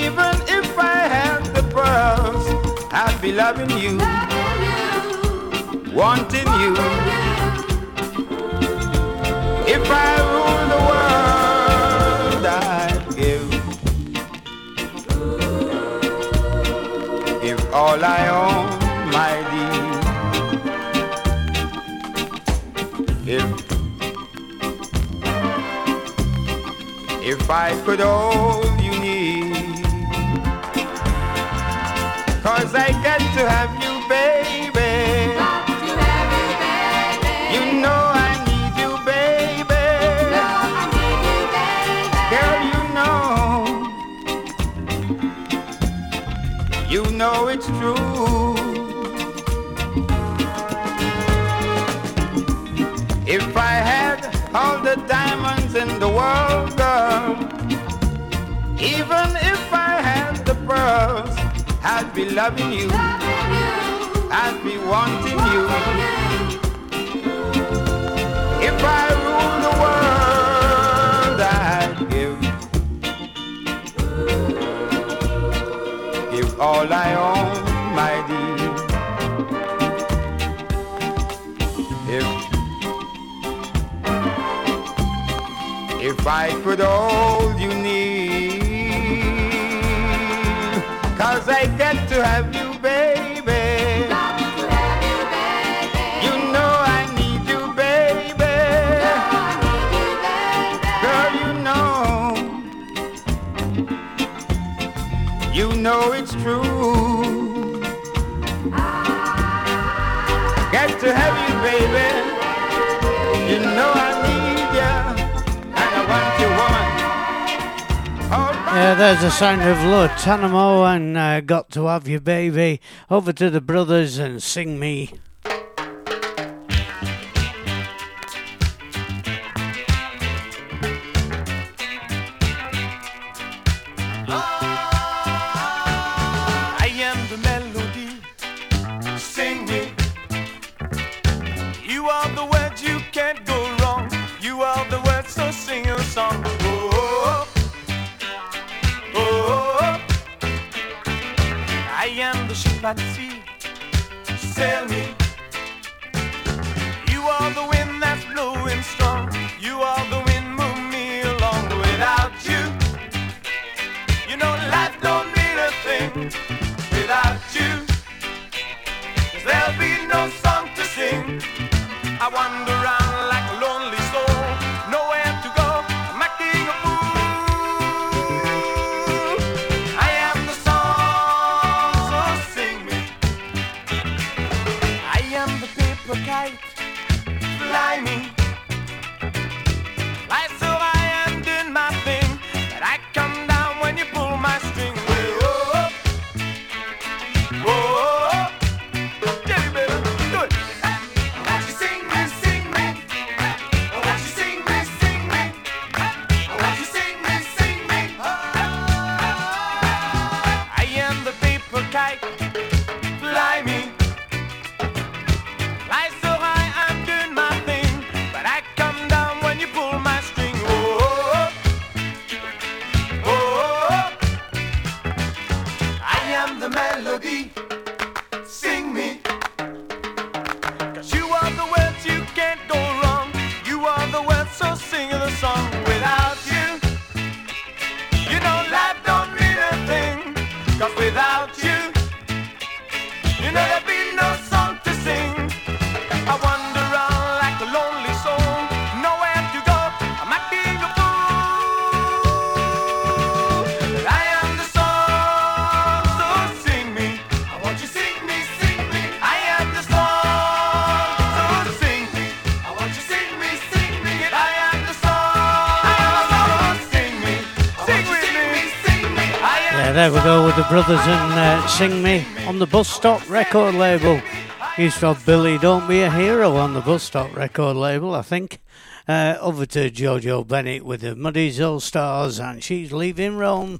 even if I had the pearls, I'd be loving you, wanting you. If I ruled the world, all I own, my dear. If if I could all I'd be loving you. I'd be wanting you. If I rule the world, I'd give. Give all I own, my dear. If if I could hold you near. Yeah, there's the sound of Lord Tanamo and uh, Got to Have You Baby. Over to the brothers and Sing Me. Sea. Me. Brothers and uh, Sing Me on the Bus Stop record label. Used to Billy Don't Be a Hero on the Bus Stop record label, I think. Uh, over to Jojo Bennett with the Mudies All Stars and She's Leaving Rome.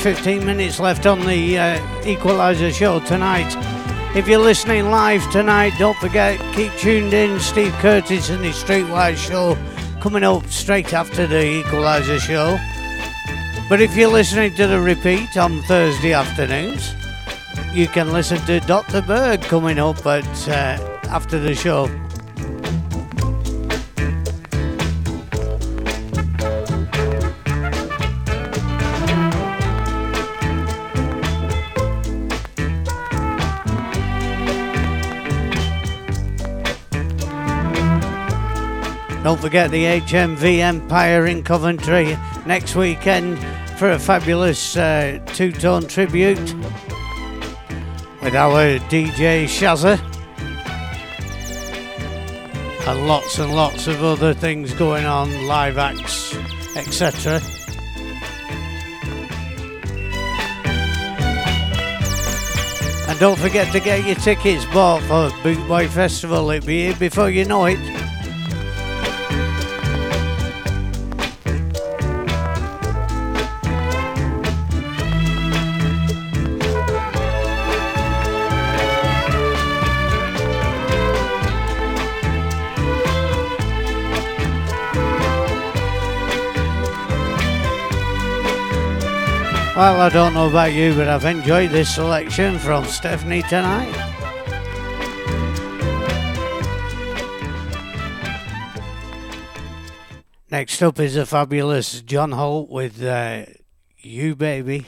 15 minutes left on the uh, Equalizer show tonight. If you're listening live tonight, don't forget, keep tuned in. Steve Curtis and his Streetwise show coming up straight after the Equalizer show. But if you're listening to the repeat on Thursday afternoons, you can listen to Dr. Bird coming up at, uh, after the show. Don't forget the HMV Empire in Coventry next weekend for a fabulous uh, two tone tribute with our DJ Shazza. And lots and lots of other things going on, live acts, etc. And don't forget to get your tickets bought for Boot Boy Festival. It'll be here before you know it. Well, I don't know about you, but I've enjoyed this selection from Stephanie tonight. Next up is the fabulous John Holt with uh, You Baby.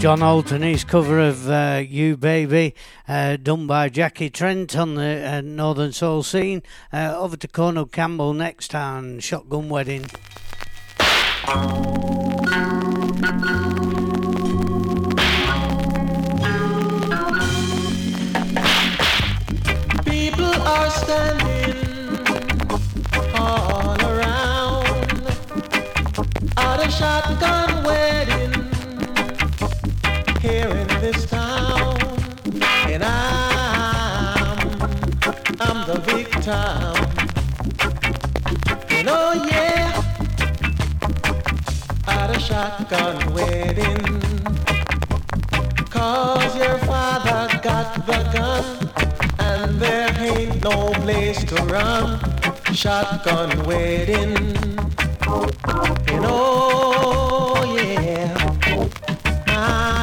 John Holt his cover of uh, You Baby, uh, done by Jackie Trent on the uh, Northern Soul scene. Uh, over to Cornel Campbell next time, Shotgun Wedding. People are standing all around at a shotgun wedding here in this town, and I'm I'm the victim. And oh yeah, at a shotgun wedding. Cause your father got the gun and there ain't no place to run. Shotgun wedding. And oh yeah. My,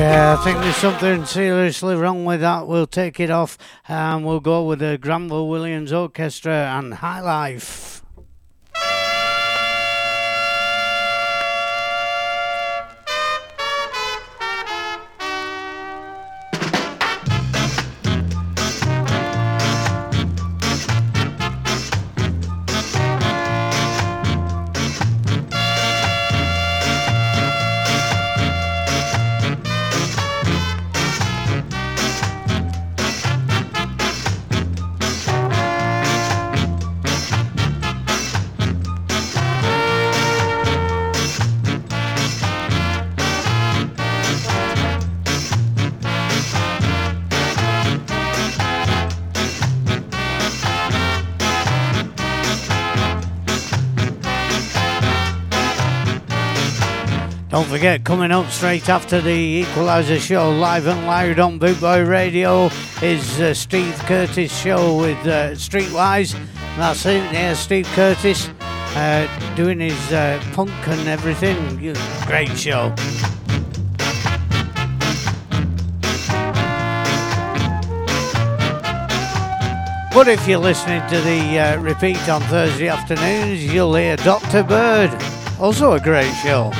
Yeah, I think there's something seriously wrong with that. We'll take it off and we'll go with the Granville Williams Orchestra and High Life. Forget, coming up straight after the Equalizer show, live and loud on Bootboy Radio, is uh, Steve Curtis show with uh, Streetwise. That's it, yeah, Steve Curtis uh, doing his uh, punk and everything. Great show. But if you're listening to the uh, repeat on Thursday afternoons, you'll hear Dr. Bird. Also a great show.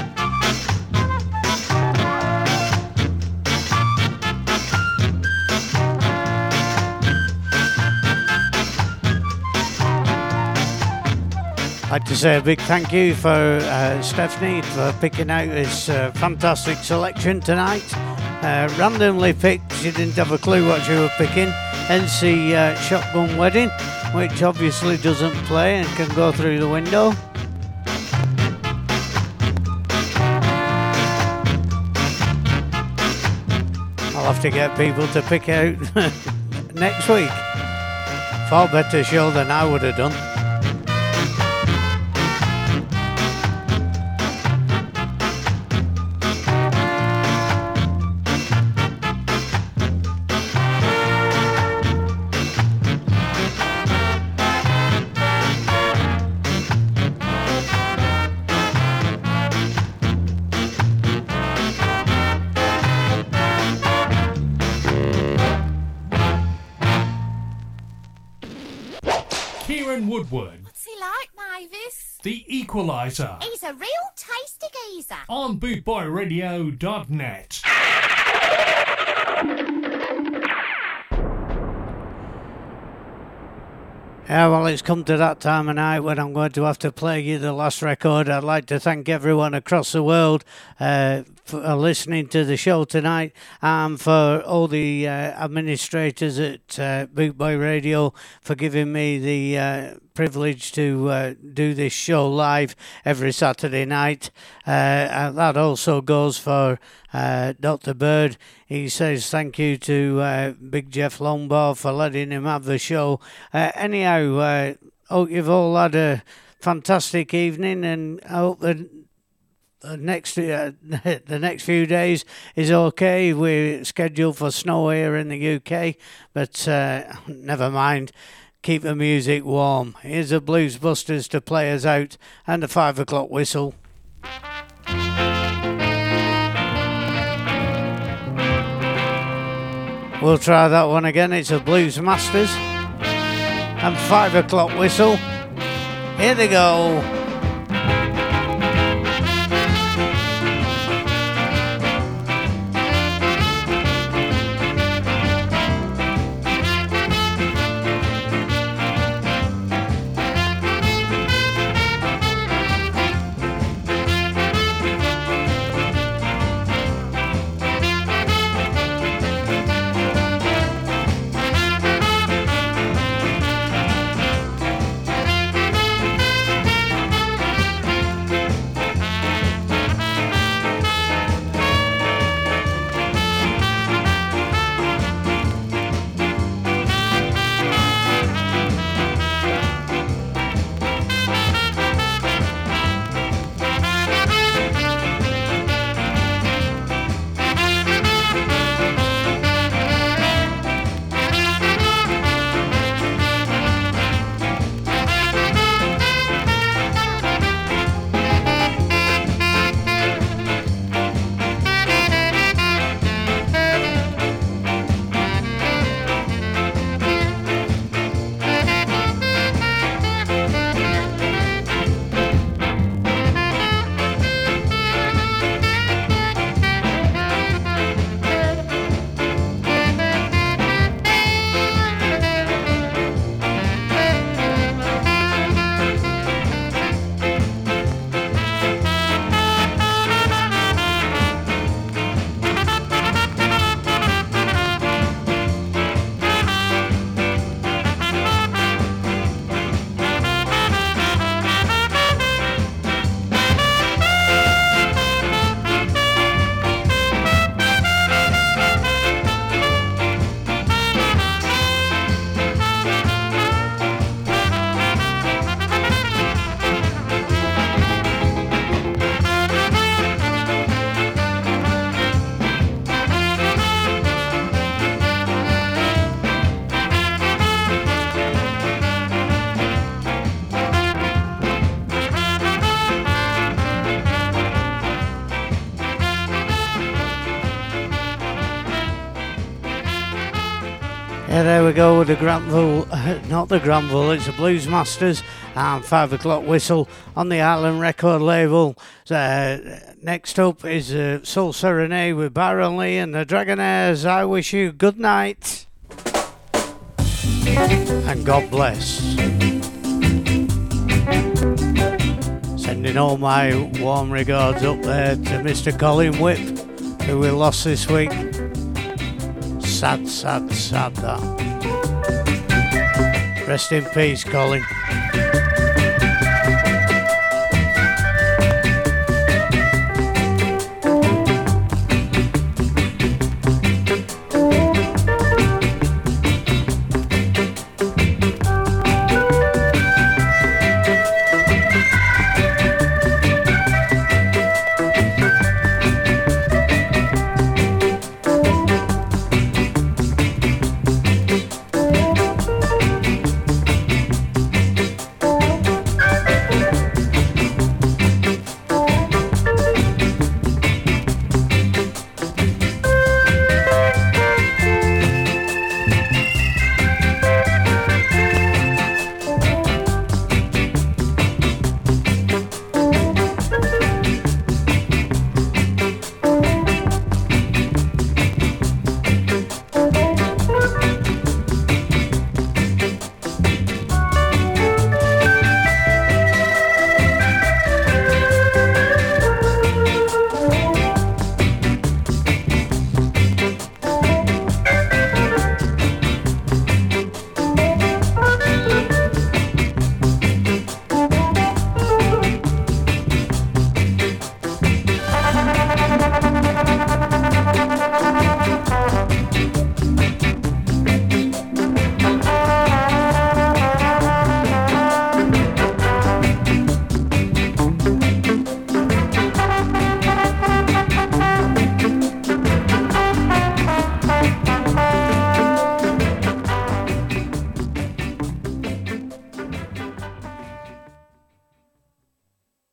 Like to say a big thank you for uh, Stephanie for picking out this uh, fantastic selection tonight. Uh, randomly picked, she didn't have a clue what she was picking. NC uh, Shotgun Wedding, which obviously doesn't play and can go through the window. I'll have to get people to pick out next week. Far better show than I would have done. Equalizer, He's a real tasty geezer. on bootboyradio.net. Yeah, well, it's come to that time of night when I'm going to have to play you the last record. I'd like to thank everyone across the world uh, for uh, listening to the show tonight and for all the uh, administrators at uh, Boot Boy Radio for giving me the uh, privilege to uh, do this show live every Saturday night. And that also goes for Dr. Bird. He says thank you to Big Jeff Longbar for letting him have the show. Anyhow, hope you've all had a fantastic evening, and I hope that the next uh, the next few days is okay. We're scheduled for snow here in the UK, but uh, never mind. Keep the music warm. Here's the Blues Busters to play us out, and the five o'clock whistle. We'll try that one again. It's the Blues Masters. And five o'clock whistle. Here they go. The Granville, not the Granville, it's the Blues Masters and Five O'Clock Whistle on the Island record label. Uh, next up is uh, Soul Serenade with Byron Lee and the Dragonaires. I wish you good night and God bless. Sending all my warm regards up there to Mr. Colin Whip, who we lost this week. Sad, sad, sad that. Rest in peace, Colin.